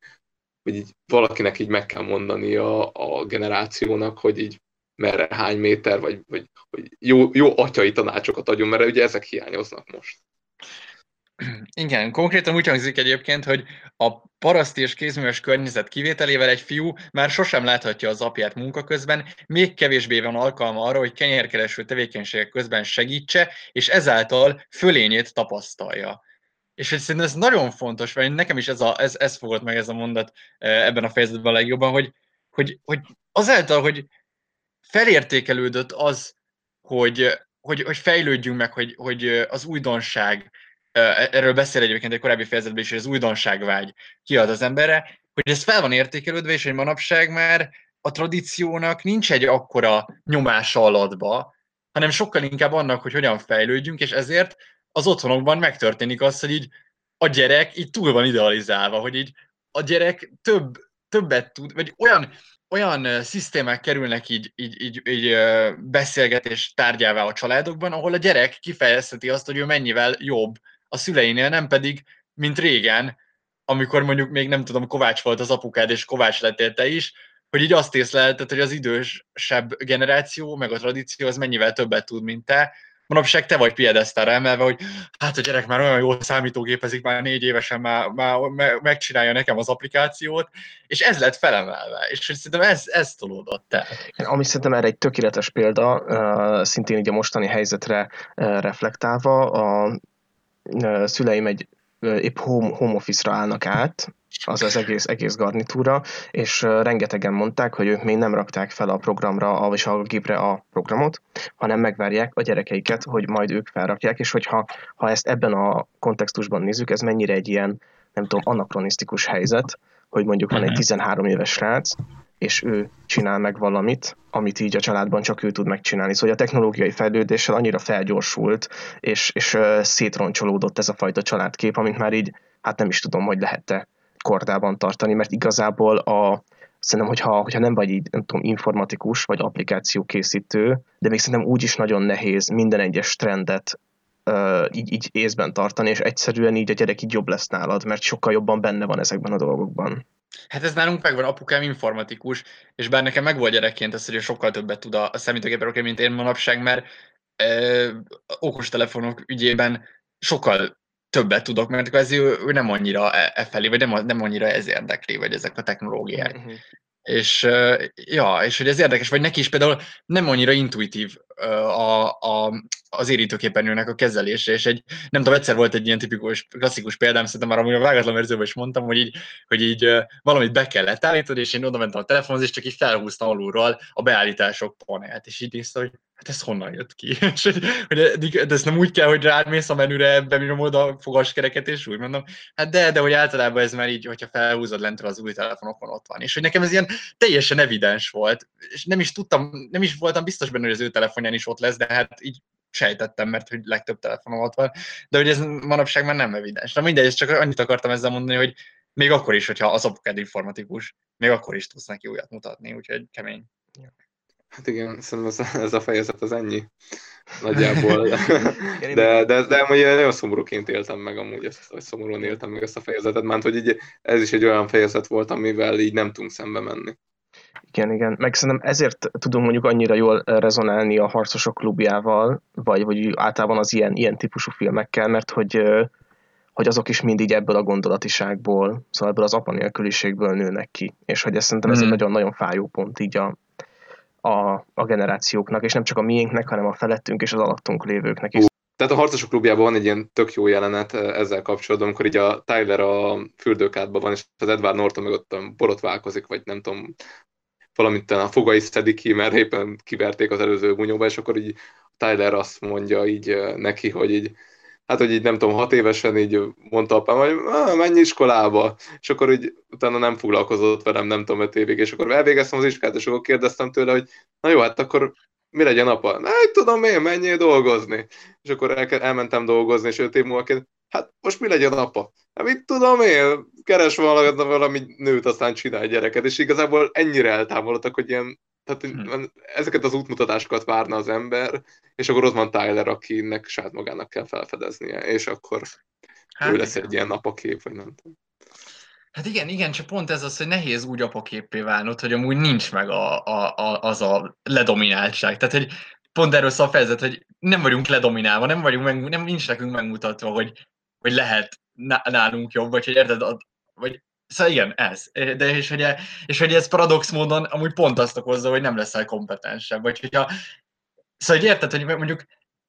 hogy így valakinek így meg kell mondani a, a generációnak, hogy így merre hány méter, vagy, vagy vagy jó, jó atyai tanácsokat adjon, mert ugye ezek hiányoznak most. Igen, konkrétan úgy hangzik egyébként, hogy a paraszti és kézműves környezet kivételével egy fiú már sosem láthatja az apját munka közben, még kevésbé van alkalma arra, hogy kenyérkereső tevékenységek közben segítse, és ezáltal fölényét tapasztalja. És hogy szerintem ez nagyon fontos, mert nekem is ez, a, ez, ez fogott meg ez a mondat eh, ebben a fejezetben a legjobban, hogy, hogy, hogy azáltal, hogy felértékelődött az, hogy, hogy, hogy fejlődjünk meg, hogy, hogy az újdonság, erről beszél egyébként egy korábbi fejezetben is, hogy az újdonságvágy kiad az emberre, hogy ez fel van értékelődve, és hogy manapság már a tradíciónak nincs egy akkora nyomása alatba, hanem sokkal inkább annak, hogy hogyan fejlődjünk, és ezért az otthonokban megtörténik az, hogy így a gyerek így túl van idealizálva, hogy így a gyerek több többet tud, vagy olyan, olyan szisztémák kerülnek így, így, így, így beszélgetés tárgyává a családokban, ahol a gyerek kifejezheti azt, hogy ő mennyivel jobb a szüleinél, nem pedig, mint régen, amikor mondjuk még nem tudom, Kovács volt az apukád, és Kovács lettél te is, hogy így azt észlelted, hogy az idősebb generáció, meg a tradíció az mennyivel többet tud, mint te, manapság te vagy piedesztára emelve, hogy hát a gyerek már olyan jól számítógépezik, már négy évesen már, már megcsinálja nekem az applikációt, és ez lett felemelve, és szerintem ez, ez tolódott el. Ami szerintem erre egy tökéletes példa, szintén így a mostani helyzetre reflektálva, a szüleim egy épp home, home office-ra állnak át, az az egész, egész garnitúra, és rengetegen mondták, hogy ők még nem rakták fel a programra, vagy a gépre a programot, hanem megvárják a gyerekeiket, hogy majd ők felrakják, és hogyha ha ezt ebben a kontextusban nézzük, ez mennyire egy ilyen, nem tudom, anakronisztikus helyzet, hogy mondjuk van egy 13 mhm. éves srác, és ő csinál meg valamit, amit így a családban csak ő tud megcsinálni. Szóval a technológiai fejlődéssel annyira felgyorsult, és, és szétroncsolódott ez a fajta családkép, amit már így, hát nem is tudom, hogy lehet-e kordában tartani, mert igazából a, szerintem, hogyha, hogyha nem vagy így, nem tudom, informatikus, vagy applikációkészítő, de még szerintem úgy is nagyon nehéz minden egyes trendet uh, így, így észben tartani, és egyszerűen így a gyerek így jobb lesz nálad, mert sokkal jobban benne van ezekben a dolgokban. Hát ez nálunk megvan, apukám informatikus, és bár nekem meg volt gyerekként az, hogy sokkal többet tud a, a számítógépről, mint én manapság, mert ö, okostelefonok ügyében sokkal többet tudok, mert kvázi ő, nem annyira e, e felé, vagy nem, nem annyira ez érdekli, vagy ezek a technológiák. Uh-huh. És ja, és hogy ez érdekes, vagy neki is például nem annyira intuitív a, a, az érítőképernyőnek a kezelése, és egy, nem tudom, egyszer volt egy ilyen tipikus, klasszikus példám, szerintem már amúgy a vágatlan verzőben is mondtam, hogy így, hogy így valamit be kellett állítani, és én oda mentem a telefonhoz, és csak így felhúztam alulról a beállítások panelt, és így nézte, hogy hát ez honnan jött ki? <laughs> és hogy, hogy de ezt nem úgy kell, hogy rámész a menüre, benyomod oda fogaskereket, és úgy mondom, hát de, de hogy általában ez már így, hogyha felhúzod lentről az új telefonokon ott van. És hogy nekem ez ilyen teljesen evidens volt, és nem is tudtam, nem is voltam biztos benne, hogy az ő telefonján is ott lesz, de hát így sejtettem, mert hogy legtöbb telefonom ott van, de hogy ez manapság már nem evidens. Na mindegy, csak annyit akartam ezzel mondani, hogy még akkor is, hogyha az apukád informatikus, még akkor is tudsz neki újat mutatni, úgyhogy kemény. Hát igen, szerintem ez, ez a fejezet az ennyi nagyjából. <laughs> <laughs> De, de, de amúgy nagyon szomorúként éltem meg amúgy ezt, vagy szomorúan éltem meg ezt a fejezetet, mert hogy így ez is egy olyan fejezet volt, amivel így nem tudunk szembe menni. Igen, igen. Meg szerintem ezért tudunk mondjuk annyira jól rezonálni a Harcosok klubjával, vagy, vagy általában az ilyen, ilyen típusú filmekkel, mert hogy, hogy azok is mindig ebből a gondolatiságból, szóval ebből az apa nélküliségből nőnek ki. És hogy ez szerintem ez egy nagyon-nagyon fájó pont így a, a, a generációknak, és nem csak a miénknek, hanem a felettünk és az alattunk lévőknek is. Tehát a Harcosok klubjában van egy ilyen tök jó jelenet ezzel kapcsolatban, amikor így a Tyler a fürdőkádban van, és az Edward Norton meg ott borotválkozik, vagy nem tudom, valamint a fogai szedik ki, mert éppen kiverték az előző bunyóba, és akkor így Tyler azt mondja így neki, hogy így, hát, hogy így nem tudom, hat évesen így mondta apám, hogy menj iskolába, és akkor így utána nem foglalkozott velem, nem tudom, öt évig, és akkor elvégeztem az iskolát, és akkor kérdeztem tőle, hogy na jó, hát akkor mi legyen apa? Na, tudom én, menjél dolgozni. És akkor el, elmentem dolgozni, és öt év múlva kérdez, hát most mi legyen apa? Hát mit tudom én, keres valami, valami nőt, aztán csinálj gyereket, és igazából ennyire eltávolodtak, hogy ilyen, tehát hmm. ezeket az útmutatásokat várna az ember, és akkor ott van Tyler, akinek saját magának kell felfedeznie, és akkor hát ő lesz igen. egy ilyen napakép, vagy nem tudom. Hát igen, igen, csak pont ez az, hogy nehéz úgy apaképpé válnod, hogy amúgy nincs meg a, a, a, az a ledomináltság. Tehát, hogy pont erről szól a fejezet, hogy nem vagyunk ledominálva, nem vagyunk meg, nem, nincs nekünk megmutatva, hogy, hogy lehet nálunk jobb, vagy hogy érted, vagy Szóval igen, ez. De és hogy, és hogy ez paradox módon amúgy pont azt okozza, hogy nem leszel kompetensebb. Vagy hogyha, szóval hogy érted, hogy mondjuk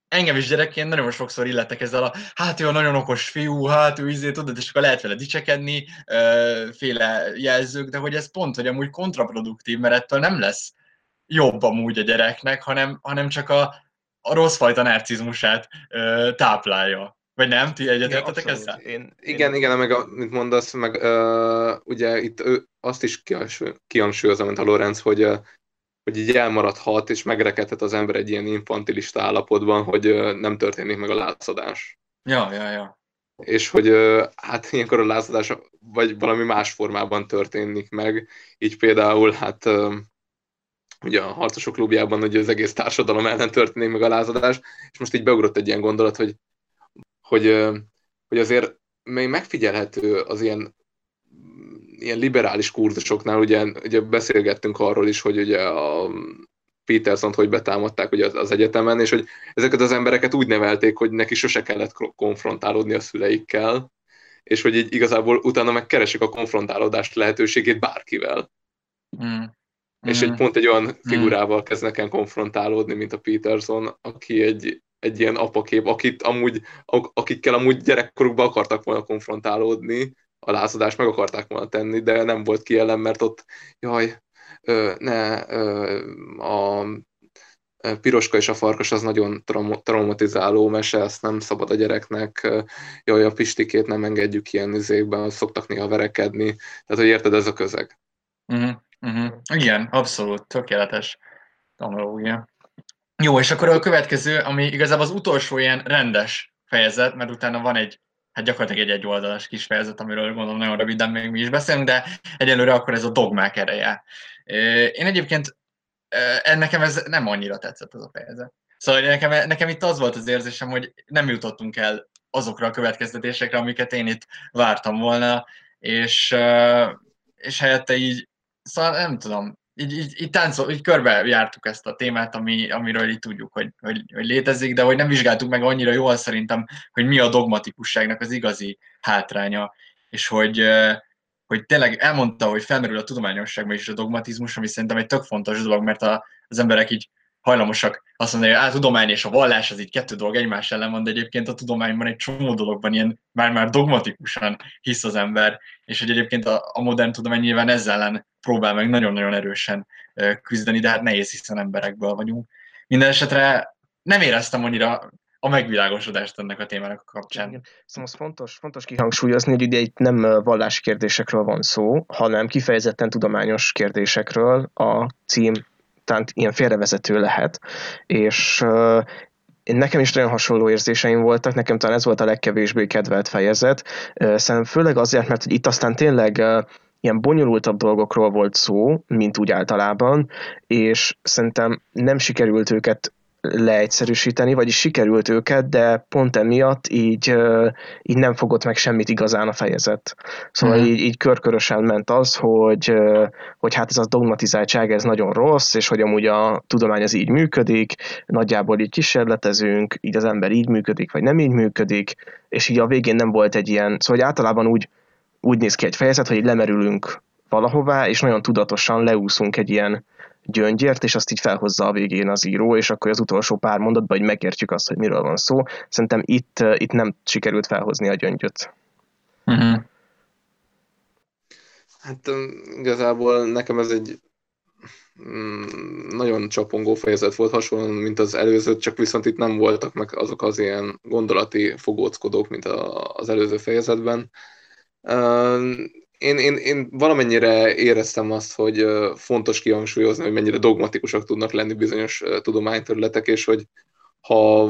engem is gyerekként nagyon sokszor illettek ezzel a, hát ő a nagyon okos fiú, hát ő izé, tudod, és akkor lehet vele dicsekedni, féle jelzők, de hogy ez pont, hogy amúgy kontraproduktív, mert ettől nem lesz jobb amúgy a gyereknek, hanem, hanem csak a, a rossz fajta narcizmusát táplálja. Vagy nem? Ti egyetértetek ezzel? Én, igen, én... igen, meg amit mondasz, meg uh, ugye itt ő azt is kihangsúlyozza, mint a Lorenz, hogy, uh, hogy így elmaradhat, és megrekedhet az ember egy ilyen infantilista állapotban, hogy uh, nem történik meg a látszadás. Ja, ja, ja. és hogy hát ilyenkor a lázadás vagy valami más formában történik meg, így például hát ugye a harcosok klubjában hogy az egész társadalom ellen történik meg a lázadás, és most így beugrott egy ilyen gondolat, hogy, hogy, hogy azért még megfigyelhető az ilyen ilyen liberális kurzusoknál, ugye, ugye beszélgettünk arról is, hogy ugye a peterson hogy betámadták ugye az, az egyetemen, és hogy ezeket az embereket úgy nevelték, hogy neki sose kellett konfrontálódni a szüleikkel, és hogy így igazából utána meg keresik a konfrontálódást lehetőségét bárkivel. Mm. És egy mm. pont egy olyan mm. figurával kezdnek el konfrontálódni, mint a Peterson, aki egy, egy ilyen apakép, akit amúgy, akikkel amúgy gyerekkorukban akartak volna konfrontálódni, a lázadást meg akarták volna tenni, de nem volt ki ellen, mert ott, jaj, ö, ne, ö, a piroska és a farkas az nagyon traum- traumatizáló mese, ezt nem szabad a gyereknek, jaj, a pistikét nem engedjük ilyen izékben, szoktak néha verekedni, tehát hogy érted, ez a közeg. Uh-huh, uh-huh. Igen, abszolút, tökéletes tanulógia. Jó, és akkor a következő, ami igazából az utolsó ilyen rendes fejezet, mert utána van egy hát gyakorlatilag egy egyoldalas kis fejezet, amiről gondolom nagyon röviden még mi is beszélünk, de egyelőre akkor ez a dogmák ereje. Én egyébként nekem ez nem annyira tetszett ez a fejezet. Szóval nekem, nekem itt az volt az érzésem, hogy nem jutottunk el azokra a következtetésekre, amiket én itt vártam volna, és, és helyette így, szóval nem tudom, így, így, így, táncol, így körbe jártuk ezt a témát, ami, amiről így tudjuk, hogy, hogy, hogy létezik, de hogy nem vizsgáltuk meg annyira jól szerintem, hogy mi a dogmatikusságnak az igazi hátránya, és hogy, hogy tényleg elmondta, hogy felmerül a tudományosságban is a dogmatizmus, ami szerintem egy tök fontos dolog, mert a, az emberek így hajlamosak azt mondani, hogy a tudomány és a vallás az így kettő dolog egymás ellen van, de egyébként a tudományban egy csomó dologban ilyen már-már dogmatikusan hisz az ember, és hogy egyébként a, a modern tudomány nyilván ezzel ellen próbál meg nagyon-nagyon erősen küzdeni, de hát nehéz, hiszen emberekből vagyunk. Minden esetre nem éreztem annyira a megvilágosodást ennek a témának a kapcsán. Szóval fontos, fontos kihangsúlyozni, hogy ide itt nem vallási kérdésekről van szó, hanem kifejezetten tudományos kérdésekről a cím tehát ilyen félrevezető lehet, és nekem is nagyon hasonló érzéseim voltak, nekem talán ez volt a legkevésbé kedvelt fejezet, szerintem főleg azért, mert itt aztán tényleg ilyen bonyolultabb dolgokról volt szó, mint úgy általában, és szerintem nem sikerült őket leegyszerűsíteni, vagyis sikerült őket, de pont emiatt így, így nem fogott meg semmit igazán a fejezet. Szóval mm. így, így körkörösen ment az, hogy, hogy hát ez a dogmatizáltság ez nagyon rossz, és hogy amúgy a tudomány az így működik, nagyjából így kísérletezünk, így az ember így működik, vagy nem így működik, és így a végén nem volt egy ilyen, szóval hogy általában úgy, úgy néz ki egy fejezet, hogy lemerülünk valahová, és nagyon tudatosan leúszunk egy ilyen gyöngyért, és azt így felhozza a végén az író, és akkor az utolsó pár mondatban, hogy megértjük azt, hogy miről van szó. Szerintem itt, itt nem sikerült felhozni a gyöngyöt. Uh-huh. Hát igazából nekem ez egy mm, nagyon csapongó fejezet volt, hasonlóan, mint az előző, csak viszont itt nem voltak meg azok az ilyen gondolati fogóckodók, mint az előző fejezetben én, én, én valamennyire éreztem azt, hogy fontos kihangsúlyozni, hogy mennyire dogmatikusak tudnak lenni bizonyos tudományterületek, és hogy ha,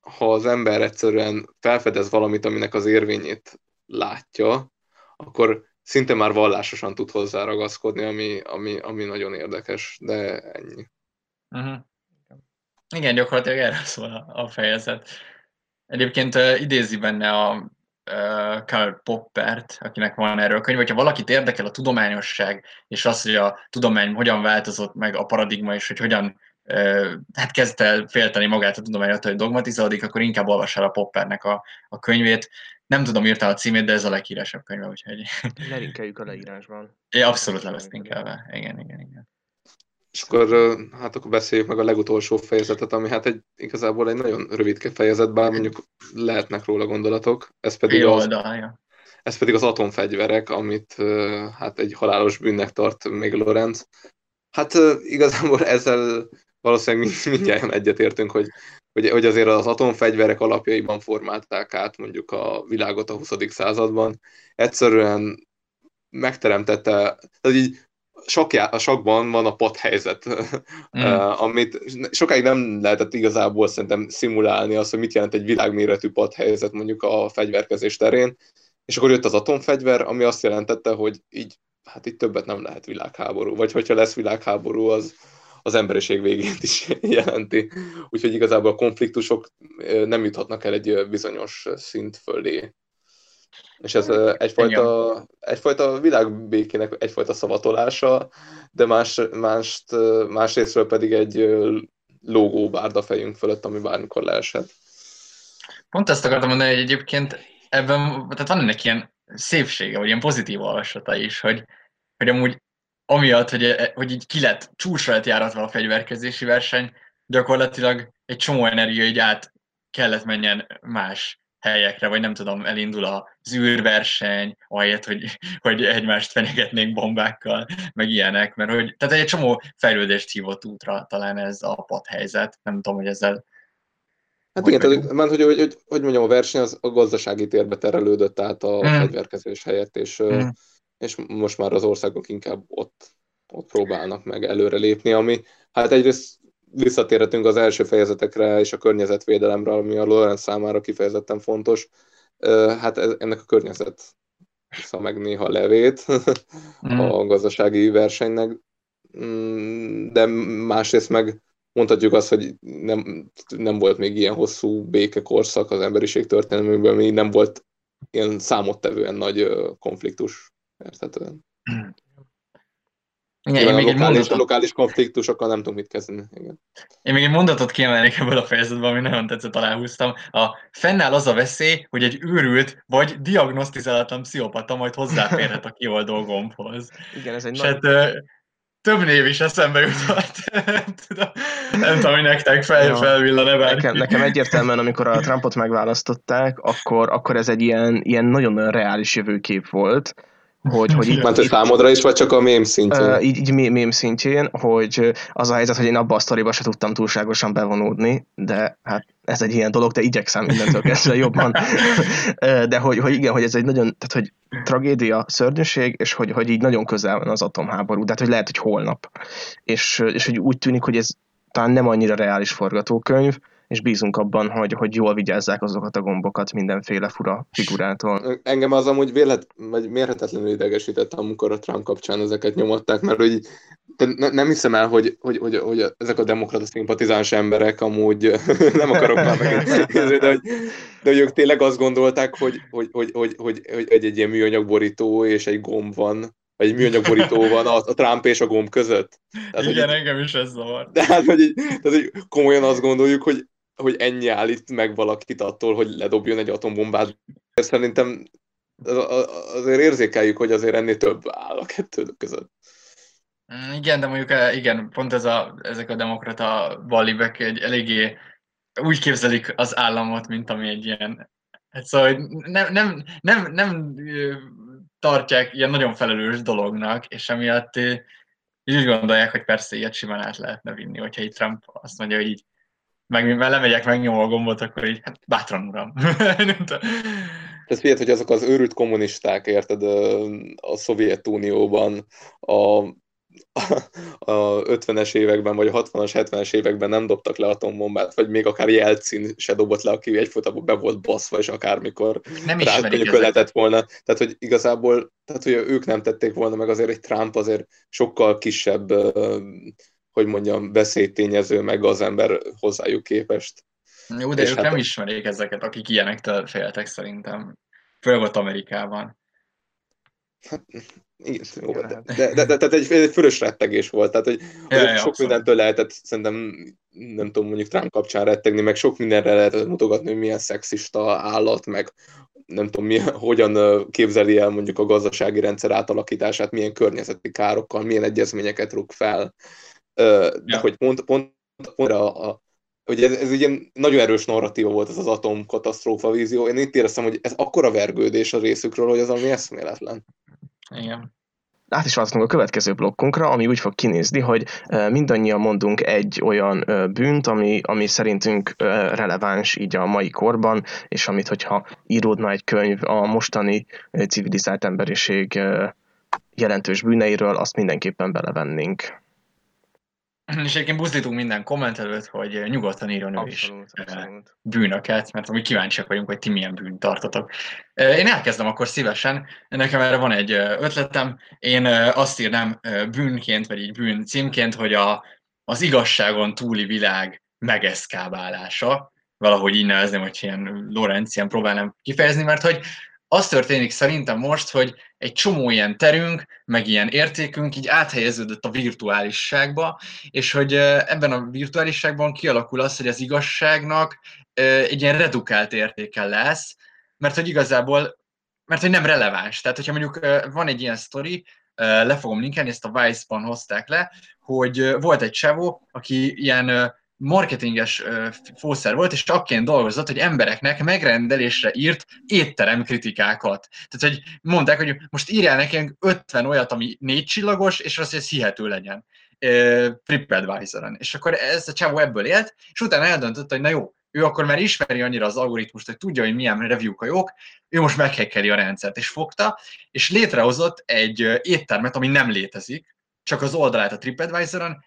ha az ember egyszerűen felfedez valamit, aminek az érvényét látja, akkor szinte már vallásosan tud hozzá ragaszkodni, ami, ami, ami nagyon érdekes, de ennyi. Uh-huh. Igen, gyakorlatilag erről szól a, fejezet. Egyébként idézi benne a uh, Karl Poppert, akinek van erről könyv, hogyha valakit érdekel a tudományosság, és az, hogy a tudomány hogyan változott meg a paradigma, és hogy hogyan uh, hát kezdte el félteni magát a tudomány hogy dogmatizálódik, akkor inkább olvas el a Poppernek a, a könyvét. Nem tudom írta a címét, de ez a leghíresebb könyve, úgyhogy... Lelinkeljük a leírásban. <laughs> É, abszolút le lesz linkelve. Igen, igen, igen. És akkor, hát akkor beszéljük meg a legutolsó fejezetet, ami hát egy, igazából egy nagyon rövid fejezet, bár mondjuk lehetnek róla gondolatok. Ez pedig, Jó, az, ez pedig az atomfegyverek, amit hát egy halálos bűnnek tart még Lorenz. Hát igazából ezzel valószínűleg mindjárt egyetértünk, hogy, hogy, hogy azért az atomfegyverek alapjaiban formálták át mondjuk a világot a 20. században. Egyszerűen megteremtette, tehát így sakjá, a sakban van a pat helyzet, <laughs> mm. amit sokáig nem lehetett igazából szerintem szimulálni azt, hogy mit jelent egy világméretű pat helyzet mondjuk a fegyverkezés terén, és akkor jött az atomfegyver, ami azt jelentette, hogy így, hát itt többet nem lehet világháború, vagy hogyha lesz világháború, az, az emberiség végét is <laughs> jelenti. Úgyhogy igazából a konfliktusok nem juthatnak el egy bizonyos szint fölé. És ez egyfajta, egyfajta világbékének egyfajta szavatolása, de más, mást, másrésztről pedig egy lógó bárda fejünk fölött, ami bármikor leeshet. Pont ezt akartam mondani, hogy egyébként ebben, tehát van ennek ilyen szépsége, vagy ilyen pozitív olvasata is, hogy, hogy amúgy amiatt, hogy, hogy így ki lett, csúcsra lett járatva a fegyverkezési verseny, gyakorlatilag egy csomó energia így át kellett menjen más helyekre, vagy nem tudom, elindul az űrverseny, ahelyett, hogy, hogy egymást fenyegetnénk bombákkal, meg ilyenek, mert hogy, tehát egy csomó fejlődést hívott útra talán ez a padhelyzet, nem tudom, hogy ezzel Hát hogy igen, tehát, mert, hogy, hogy, hogy, hogy mondjam, a verseny az a gazdasági térbe terelődött át a hmm. fegyverkezés helyett, és, hmm. és most már az országok inkább ott, ott próbálnak meg előrelépni, ami hát egyrészt visszatérhetünk az első fejezetekre és a környezetvédelemre, ami a Lorenz számára kifejezetten fontos. Hát ennek a környezet vissza meg néha levét <laughs> mm. a gazdasági versenynek, mm, de másrészt meg mondhatjuk azt, hogy nem, nem volt még ilyen hosszú békekorszak az emberiség történelmében, ami nem volt ilyen számottevően nagy konfliktus érthetően. Igen, én még lokális, egy mondatot... lokális konfliktusokkal nem tudunk mit kezdeni. Igen. Én még egy mondatot kiemelnék ebből a fejezetből, ami nagyon tetszett, aláhúztam. A fennáll az a veszély, hogy egy őrült vagy diagnosztizáltan pszichopata majd hozzáférhet a kioldó gombhoz. Igen, ez egy És nagy... hát, több név is eszembe jutott. <laughs> nem tudom, hogy nektek fel, felvillan-e nekem, nekem egyértelműen, amikor a Trumpot megválasztották, akkor, akkor ez egy ilyen, ilyen nagyon reális jövőkép volt, hogy, hogy így, Mert számodra is, vagy csak a mém szintjén? Uh, így, így mém szintjén, hogy az a helyzet, hogy én abba a sztoriba se tudtam túlságosan bevonódni, de hát ez egy ilyen dolog, de igyekszem mindentől kezdve jobban. de hogy, hogy igen, hogy ez egy nagyon, tehát hogy tragédia, szörnyűség, és hogy, hogy így nagyon közel van az atomháború, tehát hogy lehet, hogy holnap. És, és hogy úgy tűnik, hogy ez talán nem annyira reális forgatókönyv, és bízunk abban, hogy, hogy jól vigyázzák azokat a gombokat mindenféle fura figurától. Engem az amúgy vélet, vagy mérhetetlenül idegesített, amikor a Trump kapcsán ezeket nyomatták, mert hogy ne, nem hiszem el, hogy, hogy, hogy, hogy ezek a demokrata szimpatizáns emberek amúgy <laughs> nem akarok már megint de hogy, de hogy ők tényleg azt gondolták, hogy, hogy, hogy, hogy, hogy, hogy egy, egy ilyen műanyagborító és egy gomb van, vagy egy műanyagborító van a, a Trump és a gomb között. Tehát, Igen, hogy, engem is ez zavar. De hát, hogy, tehát, hogy komolyan azt gondoljuk, hogy hogy ennyi állít meg valakit attól, hogy ledobjon egy atombombát. Szerintem azért érzékeljük, hogy azért ennél több áll a kettő között. Mm, igen, de mondjuk eh, igen, pont ez a, ezek a demokrata balibek egy eléggé úgy képzelik az államot, mint ami egy ilyen, hát szóval nem, nem, nem, nem tartják ilyen nagyon felelős dolognak, és emiatt így úgy gondolják, hogy persze ilyet simán át lehetne vinni, hogyha itt Trump azt mondja, hogy így meg lemegyek, megnyomom a gombot, akkor így, hát bátran uram. <laughs> Ez figyelj, hogy azok az őrült kommunisták, érted, a Szovjetunióban a a 50-es években, vagy a 60-as, 70-es években nem dobtak le atombombát, vagy még akár Jelcin se dobott le, aki egyfolytában be volt baszva, és akármikor nem lehetett volna. Tehát, hogy igazából, tehát, hogy ők nem tették volna meg, azért egy Trump azért sokkal kisebb hogy mondjam, beszédtényező meg az ember hozzájuk képest. Jó, de és ők hát nem ismerik ezeket, akik ilyenektől féltek szerintem. Főleg ott Amerikában. Hát, igen, jó, de, de, de, de, tehát egy, egy fölös rettegés volt, tehát hogy ja, ja, sok abszolút. mindentől lehetett szerintem, nem tudom, mondjuk Trump kapcsán rettegni, meg sok mindenre lehetett mutogatni, hogy milyen szexista állat, meg nem tudom, milyen, hogyan képzeli el mondjuk a gazdasági rendszer átalakítását, milyen környezeti károkkal, milyen egyezményeket rúg fel, ja. hogy pont, pont, pont a, a hogy ez, ez ugye nagyon erős narratíva volt ez az atomkatasztrófa vízió. Én itt éreztem, hogy ez akkora vergődés a részükről, hogy az ami eszméletlen. Igen. Át is váltunk a következő blokkunkra, ami úgy fog kinézni, hogy mindannyian mondunk egy olyan bűnt, ami, ami szerintünk releváns így a mai korban, és amit, hogyha íródna egy könyv a mostani civilizált emberiség jelentős bűneiről, azt mindenképpen belevennénk. <laughs> És egyébként buzdítunk minden kommentelőt, hogy nyugodtan írjon ő is abszolút. bűnöket, mert mi kíváncsiak vagyunk, hogy ti milyen bűnt tartotok. Én elkezdem akkor szívesen. Nekem erre van egy ötletem. Én azt írnám bűnként, vagy így bűn címként, hogy a, az igazságon túli világ megeszkábálása. Valahogy így nevezném, hogy ilyen Lorenz próbálnám kifejezni, mert hogy az történik szerintem most, hogy egy csomó ilyen terünk, meg ilyen értékünk így áthelyeződött a virtuálisságba, és hogy ebben a virtuálisságban kialakul az, hogy az igazságnak egy ilyen redukált értéke lesz, mert hogy igazából, mert hogy nem releváns. Tehát, hogyha mondjuk van egy ilyen sztori, le fogom linkelni, ezt a Vice-ban hozták le, hogy volt egy csevó, aki ilyen marketinges fószer volt, és akként dolgozott, hogy embereknek megrendelésre írt étterem kritikákat. Tehát, hogy mondták, hogy most írjál nekünk 50 olyat, ami négy csillagos, és az, hogy ez hihető legyen. TripAdvisor-on. És akkor ez a csávó ebből élt, és utána eldöntött, hogy na jó, ő akkor már ismeri annyira az algoritmust, hogy tudja, hogy milyen review a jók, ő most meghekkeli a rendszert, és fogta, és létrehozott egy éttermet, ami nem létezik, csak az oldalát a TripAdvisor-on,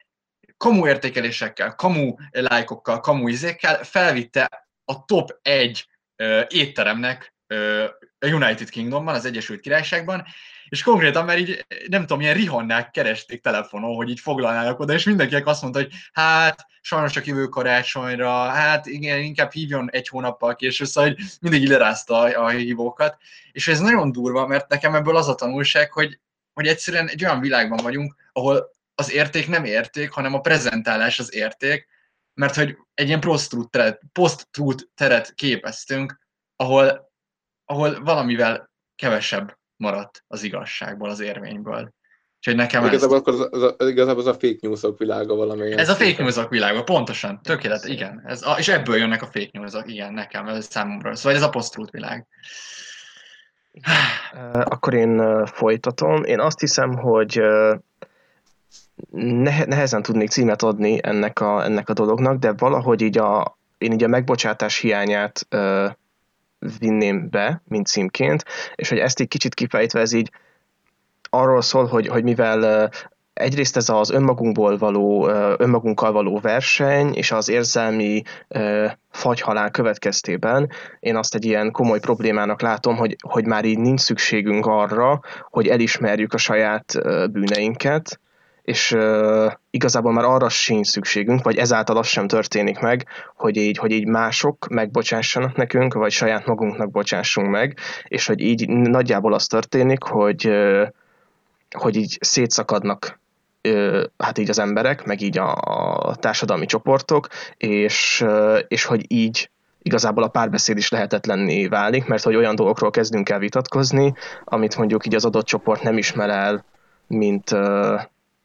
kamu értékelésekkel, kamu lájkokkal, kamu izékkel felvitte a top egy uh, étteremnek uh, a United Kingdomban, az Egyesült Királyságban, és konkrétan már így, nem tudom, ilyen rihannák keresték telefonon, hogy így foglalnának oda, és mindenkinek azt mondta, hogy hát, sajnos csak jövő karácsonyra, hát igen, inkább hívjon egy hónappal később, szóval hogy mindig lerázta a hívókat, és ez nagyon durva, mert nekem ebből az a tanulság, hogy, hogy egyszerűen egy olyan világban vagyunk, ahol az érték nem érték, hanem a prezentálás az érték, mert hogy egy ilyen post-truth teret, post-truth teret képeztünk, ahol, ahol valamivel kevesebb maradt az igazságból, az érvényből. Úgyhogy nekem igazából, ezt... akkor az, az, igazából az a fake newsok világa valami. Ez a fake newsok világa, pontosan, tökélet, igen. Ez a, és ebből jönnek a fake newsok, igen, nekem, ez számomra. Szóval ez a post világ. Akkor én folytatom. Én azt hiszem, hogy nehezen tudnék címet adni ennek a, ennek a dolognak, de valahogy így a, én így a megbocsátás hiányát ö, vinném be, mint címként, és hogy ezt így kicsit kifejtve, ez így arról szól, hogy, hogy mivel egyrészt ez az önmagunkból való, önmagunkkal való verseny, és az érzelmi fagyhalál következtében én azt egy ilyen komoly problémának látom, hogy, hogy már így nincs szükségünk arra, hogy elismerjük a saját bűneinket, és uh, igazából már arra sincs szükségünk, vagy ezáltal az sem történik meg, hogy így, hogy így mások megbocsássanak nekünk, vagy saját magunknak bocsássunk meg, és hogy így nagyjából az történik, hogy, uh, hogy így szétszakadnak uh, hát így az emberek, meg így a, a társadalmi csoportok, és, uh, és hogy így igazából a párbeszéd is lehetetlenné válik, mert hogy olyan dolgokról kezdünk el vitatkozni, amit mondjuk így az adott csoport nem ismer el, mint,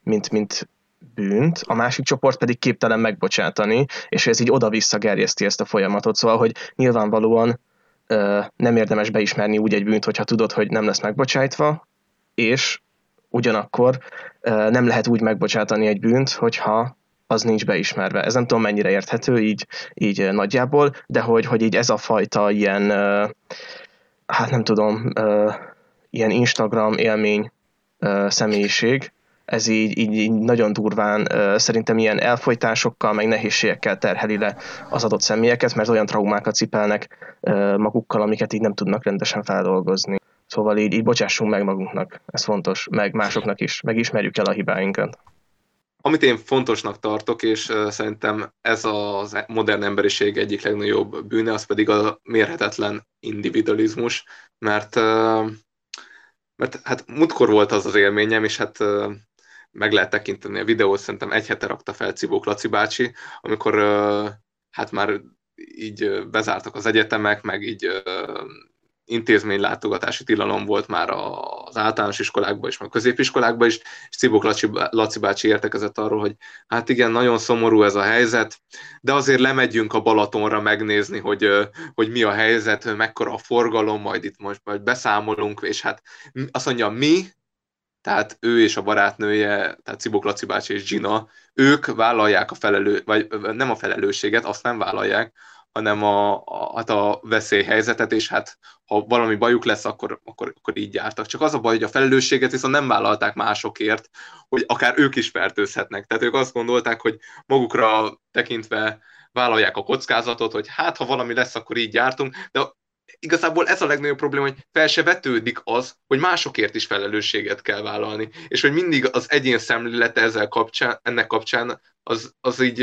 mint, mint bűnt, a másik csoport pedig képtelen megbocsátani, és ez így oda-vissza gerjeszti ezt a folyamatot. Szóval, hogy nyilvánvalóan ö, nem érdemes beismerni úgy egy bűnt, hogyha tudod, hogy nem lesz megbocsájtva, és ugyanakkor ö, nem lehet úgy megbocsátani egy bűnt, hogyha az nincs beismerve. Ez nem tudom mennyire érthető így, így nagyjából, de hogy, hogy így ez a fajta ilyen, ö, hát nem tudom, ö, ilyen Instagram élmény ö, személyiség, ez így, így, így nagyon durván szerintem ilyen elfolytásokkal, meg nehézségekkel terheli le az adott személyeket, mert olyan traumákat cipelnek magukkal, amiket így nem tudnak rendesen feldolgozni. Szóval így, így bocsássunk meg magunknak, ez fontos, meg másoknak is, megismerjük el a hibáinkat. Amit én fontosnak tartok, és szerintem ez a modern emberiség egyik legnagyobb bűne, az pedig a mérhetetlen individualizmus, mert mert hát múltkor volt az az élményem, és hát meg lehet tekinteni a videót, szerintem egy hete rakta fel Cibók Laci bácsi, amikor hát már így bezártak az egyetemek, meg így intézménylátogatási tilalom volt már az általános iskolákban is, meg a középiskolákban is, és Cibok Laci, Laci bácsi értekezett arról, hogy hát igen, nagyon szomorú ez a helyzet, de azért lemegyünk a Balatonra megnézni, hogy, hogy mi a helyzet, mekkora a forgalom, majd itt most majd beszámolunk, és hát azt mondja, mi, tehát ő és a barátnője, tehát Cibok Laci bácsi és Gina, ők vállalják a felelő, vagy nem a felelősséget, azt nem vállalják, hanem a, a, hát a veszélyhelyzetet, és hát ha valami bajuk lesz, akkor, akkor, akkor így jártak. Csak az a baj, hogy a felelősséget viszont nem vállalták másokért, hogy akár ők is fertőzhetnek. Tehát ők azt gondolták, hogy magukra tekintve vállalják a kockázatot, hogy hát ha valami lesz, akkor így jártunk, de igazából ez a legnagyobb probléma, hogy fel se vetődik az, hogy másokért is felelősséget kell vállalni, és hogy mindig az egyén szemlélete ezzel kapcsán, ennek kapcsán az, az így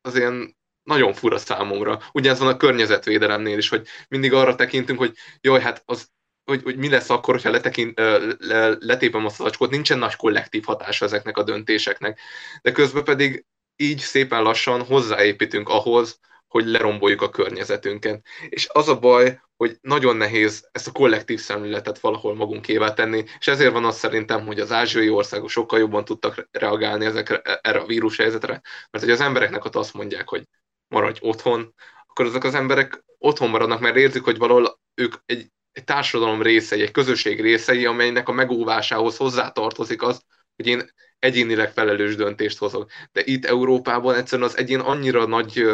az ilyen nagyon fura számomra. Ugyanez van a környezetvédelemnél is, hogy mindig arra tekintünk, hogy jaj, hát az hogy, hogy mi lesz akkor, ha letekint, le, letépem a szacskót, nincsen nagy kollektív hatása ezeknek a döntéseknek. De közben pedig így szépen lassan hozzáépítünk ahhoz, hogy leromboljuk a környezetünket. És az a baj, hogy nagyon nehéz ezt a kollektív szemléletet valahol magunkévá tenni, és ezért van az szerintem, hogy az ázsiai országok sokkal jobban tudtak reagálni ezekre, erre a vírus helyzetre, mert hogy az embereknek ott azt mondják, hogy maradj otthon, akkor azok az emberek otthon maradnak, mert érzik, hogy valahol ők egy, egy társadalom részei, egy közösség részei, amelynek a megóvásához hozzátartozik az, hogy én egyénileg felelős döntést hozok. De itt Európában egyszerűen az egyén annyira nagy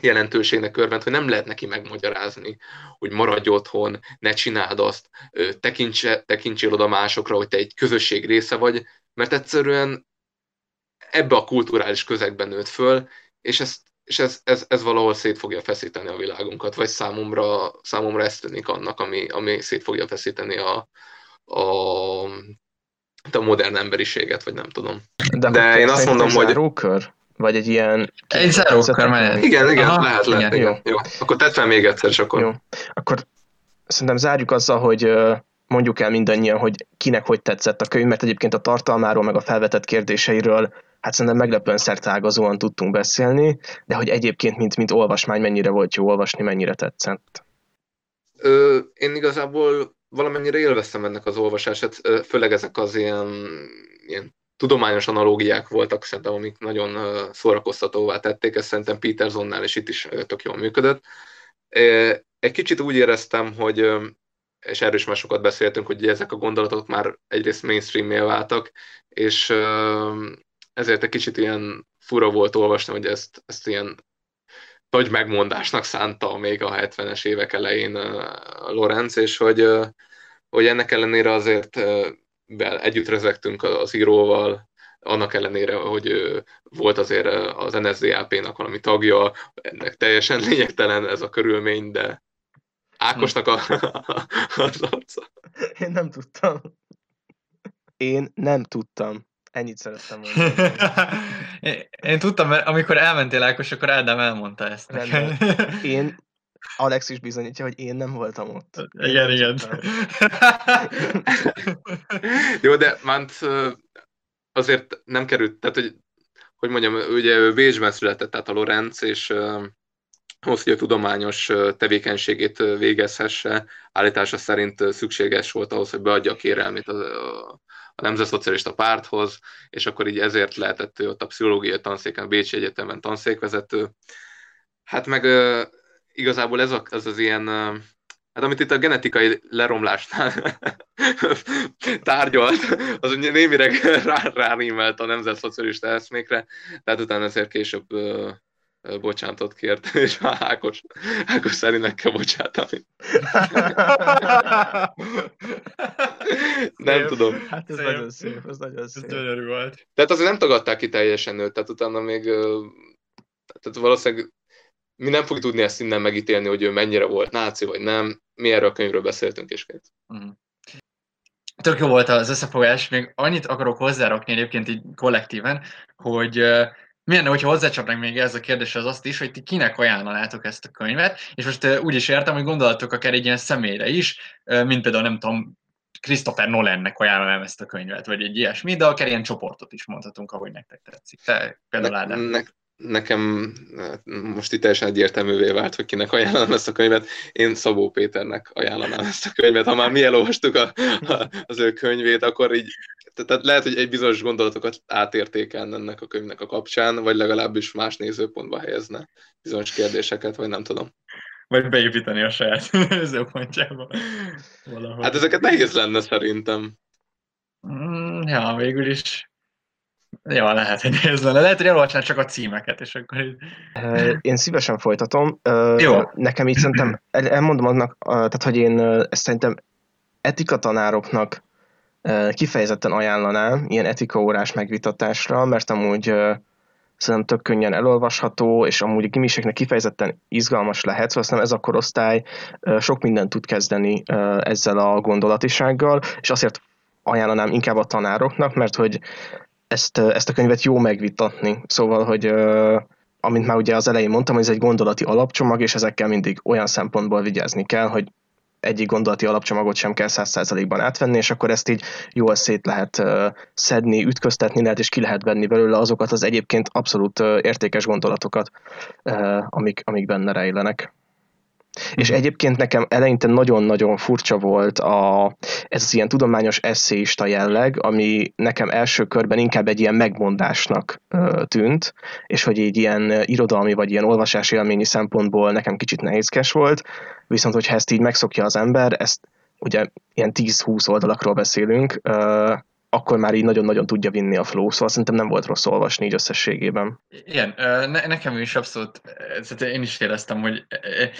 jelentőségnek örvend, hogy nem lehet neki megmagyarázni, hogy maradj otthon, ne csináld azt, tekintse, tekintsél oda másokra, hogy te egy közösség része vagy, mert egyszerűen ebbe a kulturális közegben nőtt föl, és, ezt, és ez, ez, ez valahol szét fogja feszíteni a világunkat, vagy számomra, számomra ez tűnik annak, ami, ami szét fogja feszíteni a, a, a modern emberiséget, vagy nem tudom. De, De én azt mondom, hogy... Rókör? Vagy egy ilyen... Egy zárókör mehet. Igen, igen, Aha, lehet, lehet. Igen. Igen. Jó. Akkor tedd fel még egyszer, és akkor... Jó. Akkor szerintem zárjuk azzal, hogy mondjuk el mindannyian, hogy kinek hogy tetszett a könyv, mert egyébként a tartalmáról, meg a felvetett kérdéseiről hát szerintem meglepően szertágazóan tudtunk beszélni, de hogy egyébként, mint, mint olvasmány, mennyire volt jó olvasni, mennyire tetszett? Ö, én igazából valamennyire élveztem ennek az olvasását, főleg ezek az ilyen, ilyen tudományos analógiák voltak szerintem, amik nagyon szórakoztatóvá tették, ezt szerintem Petersonnál is itt is tök jól működött. Egy kicsit úgy éreztem, hogy, és erről is már sokat beszéltünk, hogy ezek a gondolatok már egyrészt mainstream váltak, és ezért egy kicsit ilyen fura volt olvasni, hogy ezt, ezt ilyen nagy megmondásnak szánta még a 70-es évek elején Lorenz, és hogy, hogy ennek ellenére azért együtt rezegtünk az íróval, annak ellenére, hogy volt azért az NSZDAP-nak valami tagja, ennek teljesen <laughs> lényegtelen ez a körülmény, de Ákosnak a, <laughs> az arca. Én nem tudtam. Én nem tudtam. Ennyit szerettem <laughs> én, én tudtam, mert amikor elmentél Ákos, akkor Ádám elmondta ezt nekem. Én Alex is bizonyítja, hogy én nem voltam ott. Én igen, igen. <laughs> Jó, de Mant azért nem került, tehát hogy, hogy mondjam, ugye Bécsben született, tehát a Lorenz, és ahhoz, hogy a tudományos tevékenységét végezhesse, állítása szerint szükséges volt ahhoz, hogy beadja a kérelmét a, a Nemzetszocialista Párthoz, és akkor így ezért lehetett ő ott a pszichológiai tanszéken, a Bécsi Egyetemen tanszékvezető. Hát meg igazából ez, a, ez az ilyen, hát amit itt a genetikai leromlásnál <laughs> tárgyalt, az némileg <laughs> rá, rárímelt a nemzetszocialista eszmékre, tehát utána ezért később bocsánatot kért, <laughs> és már Ákos, Ákos szerint meg kell bocsátani. nem szép. tudom. Hát ez szép. nagyon szép, ez nagyon szép. Ez volt. Tehát azért nem tagadták ki teljesen őt, tehát utána még tehát valószínűleg mi nem fogjuk tudni ezt innen megítélni, hogy ő mennyire volt náci, vagy nem. Mi erről a könyvről beszéltünk is két. Mm. Tök jó volt az összefogás, még annyit akarok hozzárakni egyébként így kollektíven, hogy uh, milyen, hogyha hozzácsapnánk még ez a kérdés az azt is, hogy ti kinek ajánlanátok ezt a könyvet, és most uh, úgy is értem, hogy gondolatok akár egy ilyen személyre is, uh, mint például nem tudom, Christopher Nolannek ajánlanám ezt a könyvet, vagy egy ilyesmi, de akár ilyen csoportot is mondhatunk, ahogy nektek tetszik. Te például Ádám. Ne, nekem hát, most itt teljesen egyértelművé vált, hogy kinek ajánlom ezt a könyvet. Én Szabó Péternek ajánlanám ezt a könyvet. Ha már mi elolvastuk a, a, az ő könyvét, akkor így tehát lehet, hogy egy bizonyos gondolatokat átértékelne ennek a könyvnek a kapcsán, vagy legalábbis más nézőpontba helyezne bizonyos kérdéseket, vagy nem tudom. Vagy beépíteni a saját <laughs> nézőpontjába. Valahogy. Hát ezeket nehéz lenne szerintem. Mm, ja, végül is Ja, lehet, hogy ez lenne. Lehet, hogy elolvasnál csak a címeket, és akkor... Én szívesen folytatom. Jó. Nekem így szerintem, elmondom annak, tehát hogy én ezt szerintem etikatanároknak kifejezetten ajánlanám ilyen etikaórás megvitatásra, mert amúgy szerintem tök könnyen elolvasható, és amúgy a gimiseknek kifejezetten izgalmas lehet, szóval aztán ez a korosztály sok mindent tud kezdeni ezzel a gondolatisággal, és azért ajánlanám inkább a tanároknak, mert hogy ezt, ezt a könyvet jó megvitatni. Szóval, hogy amint már ugye az elején mondtam, hogy ez egy gondolati alapcsomag, és ezekkel mindig olyan szempontból vigyázni kell, hogy egyik gondolati alapcsomagot sem kell száz százalékban átvenni, és akkor ezt így jól szét lehet szedni, ütköztetni lehet, és ki lehet venni belőle azokat az egyébként abszolút értékes gondolatokat, amik, amik benne rejlenek. És egyébként nekem eleinte nagyon-nagyon furcsa volt a, ez az ilyen tudományos eszéista jelleg, ami nekem első körben inkább egy ilyen megmondásnak tűnt, és hogy egy ilyen irodalmi vagy ilyen olvasási élményi szempontból nekem kicsit nehézkes volt, viszont hogyha ezt így megszokja az ember, ezt ugye ilyen 10-20 oldalakról beszélünk, akkor már így nagyon-nagyon tudja vinni a flow, szóval szerintem nem volt rossz olvasni így összességében. Igen, ne, nekem is abszolút, én is éreztem, hogy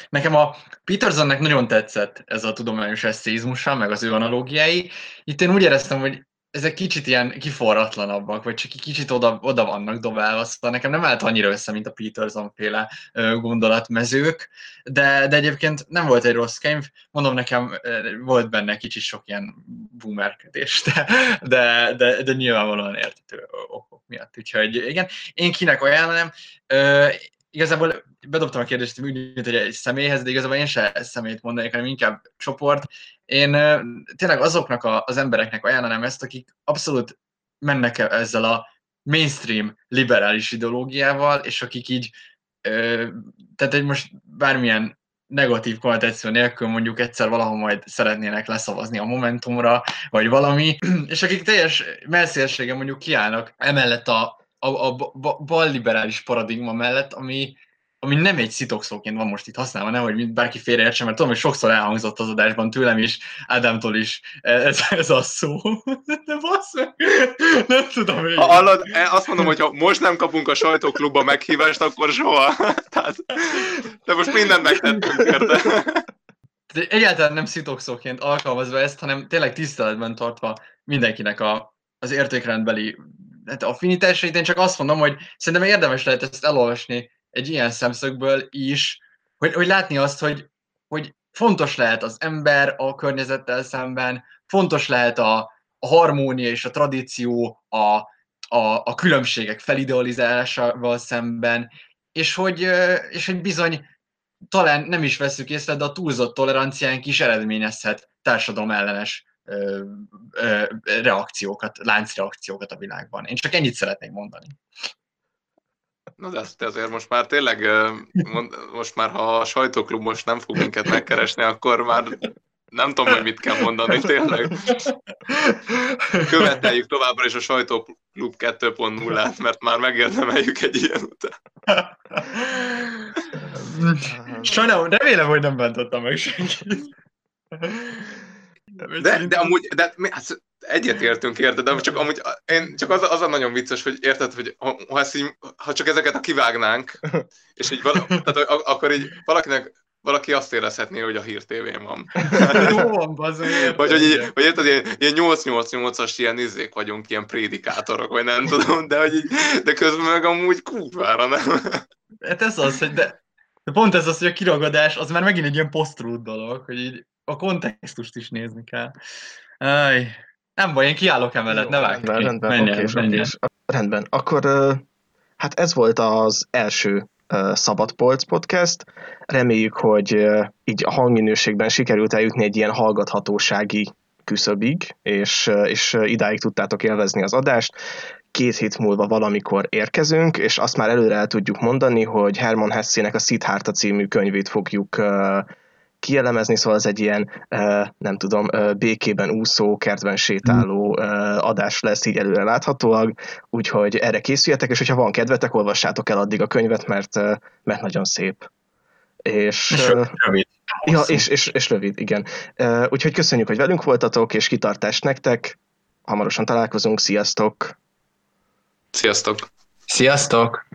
nekem a Petersonnek nagyon tetszett ez a tudományos eszéizmusa, meg az ő analógiái. Itt én úgy éreztem, hogy ezek kicsit ilyen kiforratlanabbak, vagy csak kicsit oda, oda vannak dobálva, szóval nekem nem állt annyira össze, mint a Peterson féle gondolatmezők, de, de egyébként nem volt egy rossz könyv, mondom nekem volt benne kicsit sok ilyen boomerkedés, de, de, de, de nyilvánvalóan értető okok miatt, úgyhogy igen, én kinek ajánlanám, igazából bedobtam a kérdést úgy, hogy egy személyhez, de igazából én se személyt mondanék, hanem inkább csoport. Én tényleg azoknak a, az embereknek ajánlanám ezt, akik abszolút mennek ezzel a mainstream liberális ideológiával, és akik így, tehát egy most bármilyen negatív konnotáció nélkül mondjuk egyszer valahol majd szeretnének leszavazni a Momentumra, vagy valami, <clears throat> és akik teljes messzélsége mondjuk kiállnak emellett a, a, a bal liberális paradigma mellett, ami, ami nem egy szitokszóként van most itt használva, nem, hogy bárki félreértse, mert tudom, hogy sokszor elhangzott az adásban tőlem is, Ádámtól is ez, ez a szó. <laughs> De bassz nem tudom én. Ha hallod, e, azt mondom, hogy ha most nem kapunk a sajtóklubba meghívást, akkor soha. <laughs> Tehát, de most mindent megtettünk érte. <laughs> De egyáltalán nem szitokszóként alkalmazva ezt, hanem tényleg tiszteletben tartva mindenkinek a, az értékrendbeli hát affinitásait, én csak azt mondom, hogy szerintem érdemes lehet ezt elolvasni egy ilyen szemszögből is, hogy, hogy látni azt, hogy, hogy fontos lehet az ember a környezettel szemben, fontos lehet a, a harmónia és a tradíció, a, a, a különbségek felidealizálásával szemben, és hogy, és hogy bizony talán nem is veszük észre, de a túlzott toleranciánk is eredményezhet társadalom ellenes ö, ö, reakciókat, láncreakciókat a világban. Én csak ennyit szeretnék mondani. Na de ezt azért most már tényleg, most már ha a sajtóklub most nem fog minket megkeresni, akkor már nem tudom, hogy mit kell mondani, tényleg. Követeljük továbbra is a sajtóklub 2.0-át, mert már megérdemeljük egy ilyen után. Sajnálom, remélem, hogy nem bántottam meg senkit. De, de amúgy, de hát egyetértünk, érted, de csak amúgy én csak az, az a nagyon vicces, hogy érted, hogy ha, ha, így, ha csak ezeket a kivágnánk, és így vala, <laughs> tehát, akkor így valakinek valaki azt érezhetné, hogy a Hír TV-n van. Jó van. Vagy hogy így, vagy érted, ilyen, ilyen 888-as ilyen izzék vagyunk, ilyen prédikátorok, vagy nem tudom, de, hogy így, de közben meg amúgy kurvára nem. Hát ez az, hogy de, de pont ez az, hogy a kiragadás, az már megint egy ilyen post dolog, hogy így a kontextust is nézni kell. Aj, nem baj, én kiállok emellett, ne vágj rendben, rendben, menjen, okay, menjen. Okay. Rendben, akkor hát ez volt az első Szabadpolc podcast. Reméljük, hogy így a hangminőségben sikerült eljutni egy ilyen hallgathatósági küszöbig, és, és idáig tudtátok élvezni az adást. Két hét múlva valamikor érkezünk, és azt már előre el tudjuk mondani, hogy Herman Hessének a Siddhartha című könyvét fogjuk kielemezni, szóval ez egy ilyen, nem tudom, békében úszó, kertben sétáló adás lesz így előre láthatólag, úgyhogy erre készüljetek, és hogyha van kedvetek, olvassátok el addig a könyvet, mert, mert nagyon szép. És, és rövid. Ja, és, és, és rövid, igen. Úgyhogy köszönjük, hogy velünk voltatok, és kitartást nektek. Hamarosan találkozunk, sziasztok! Sziasztok! Sziasztok!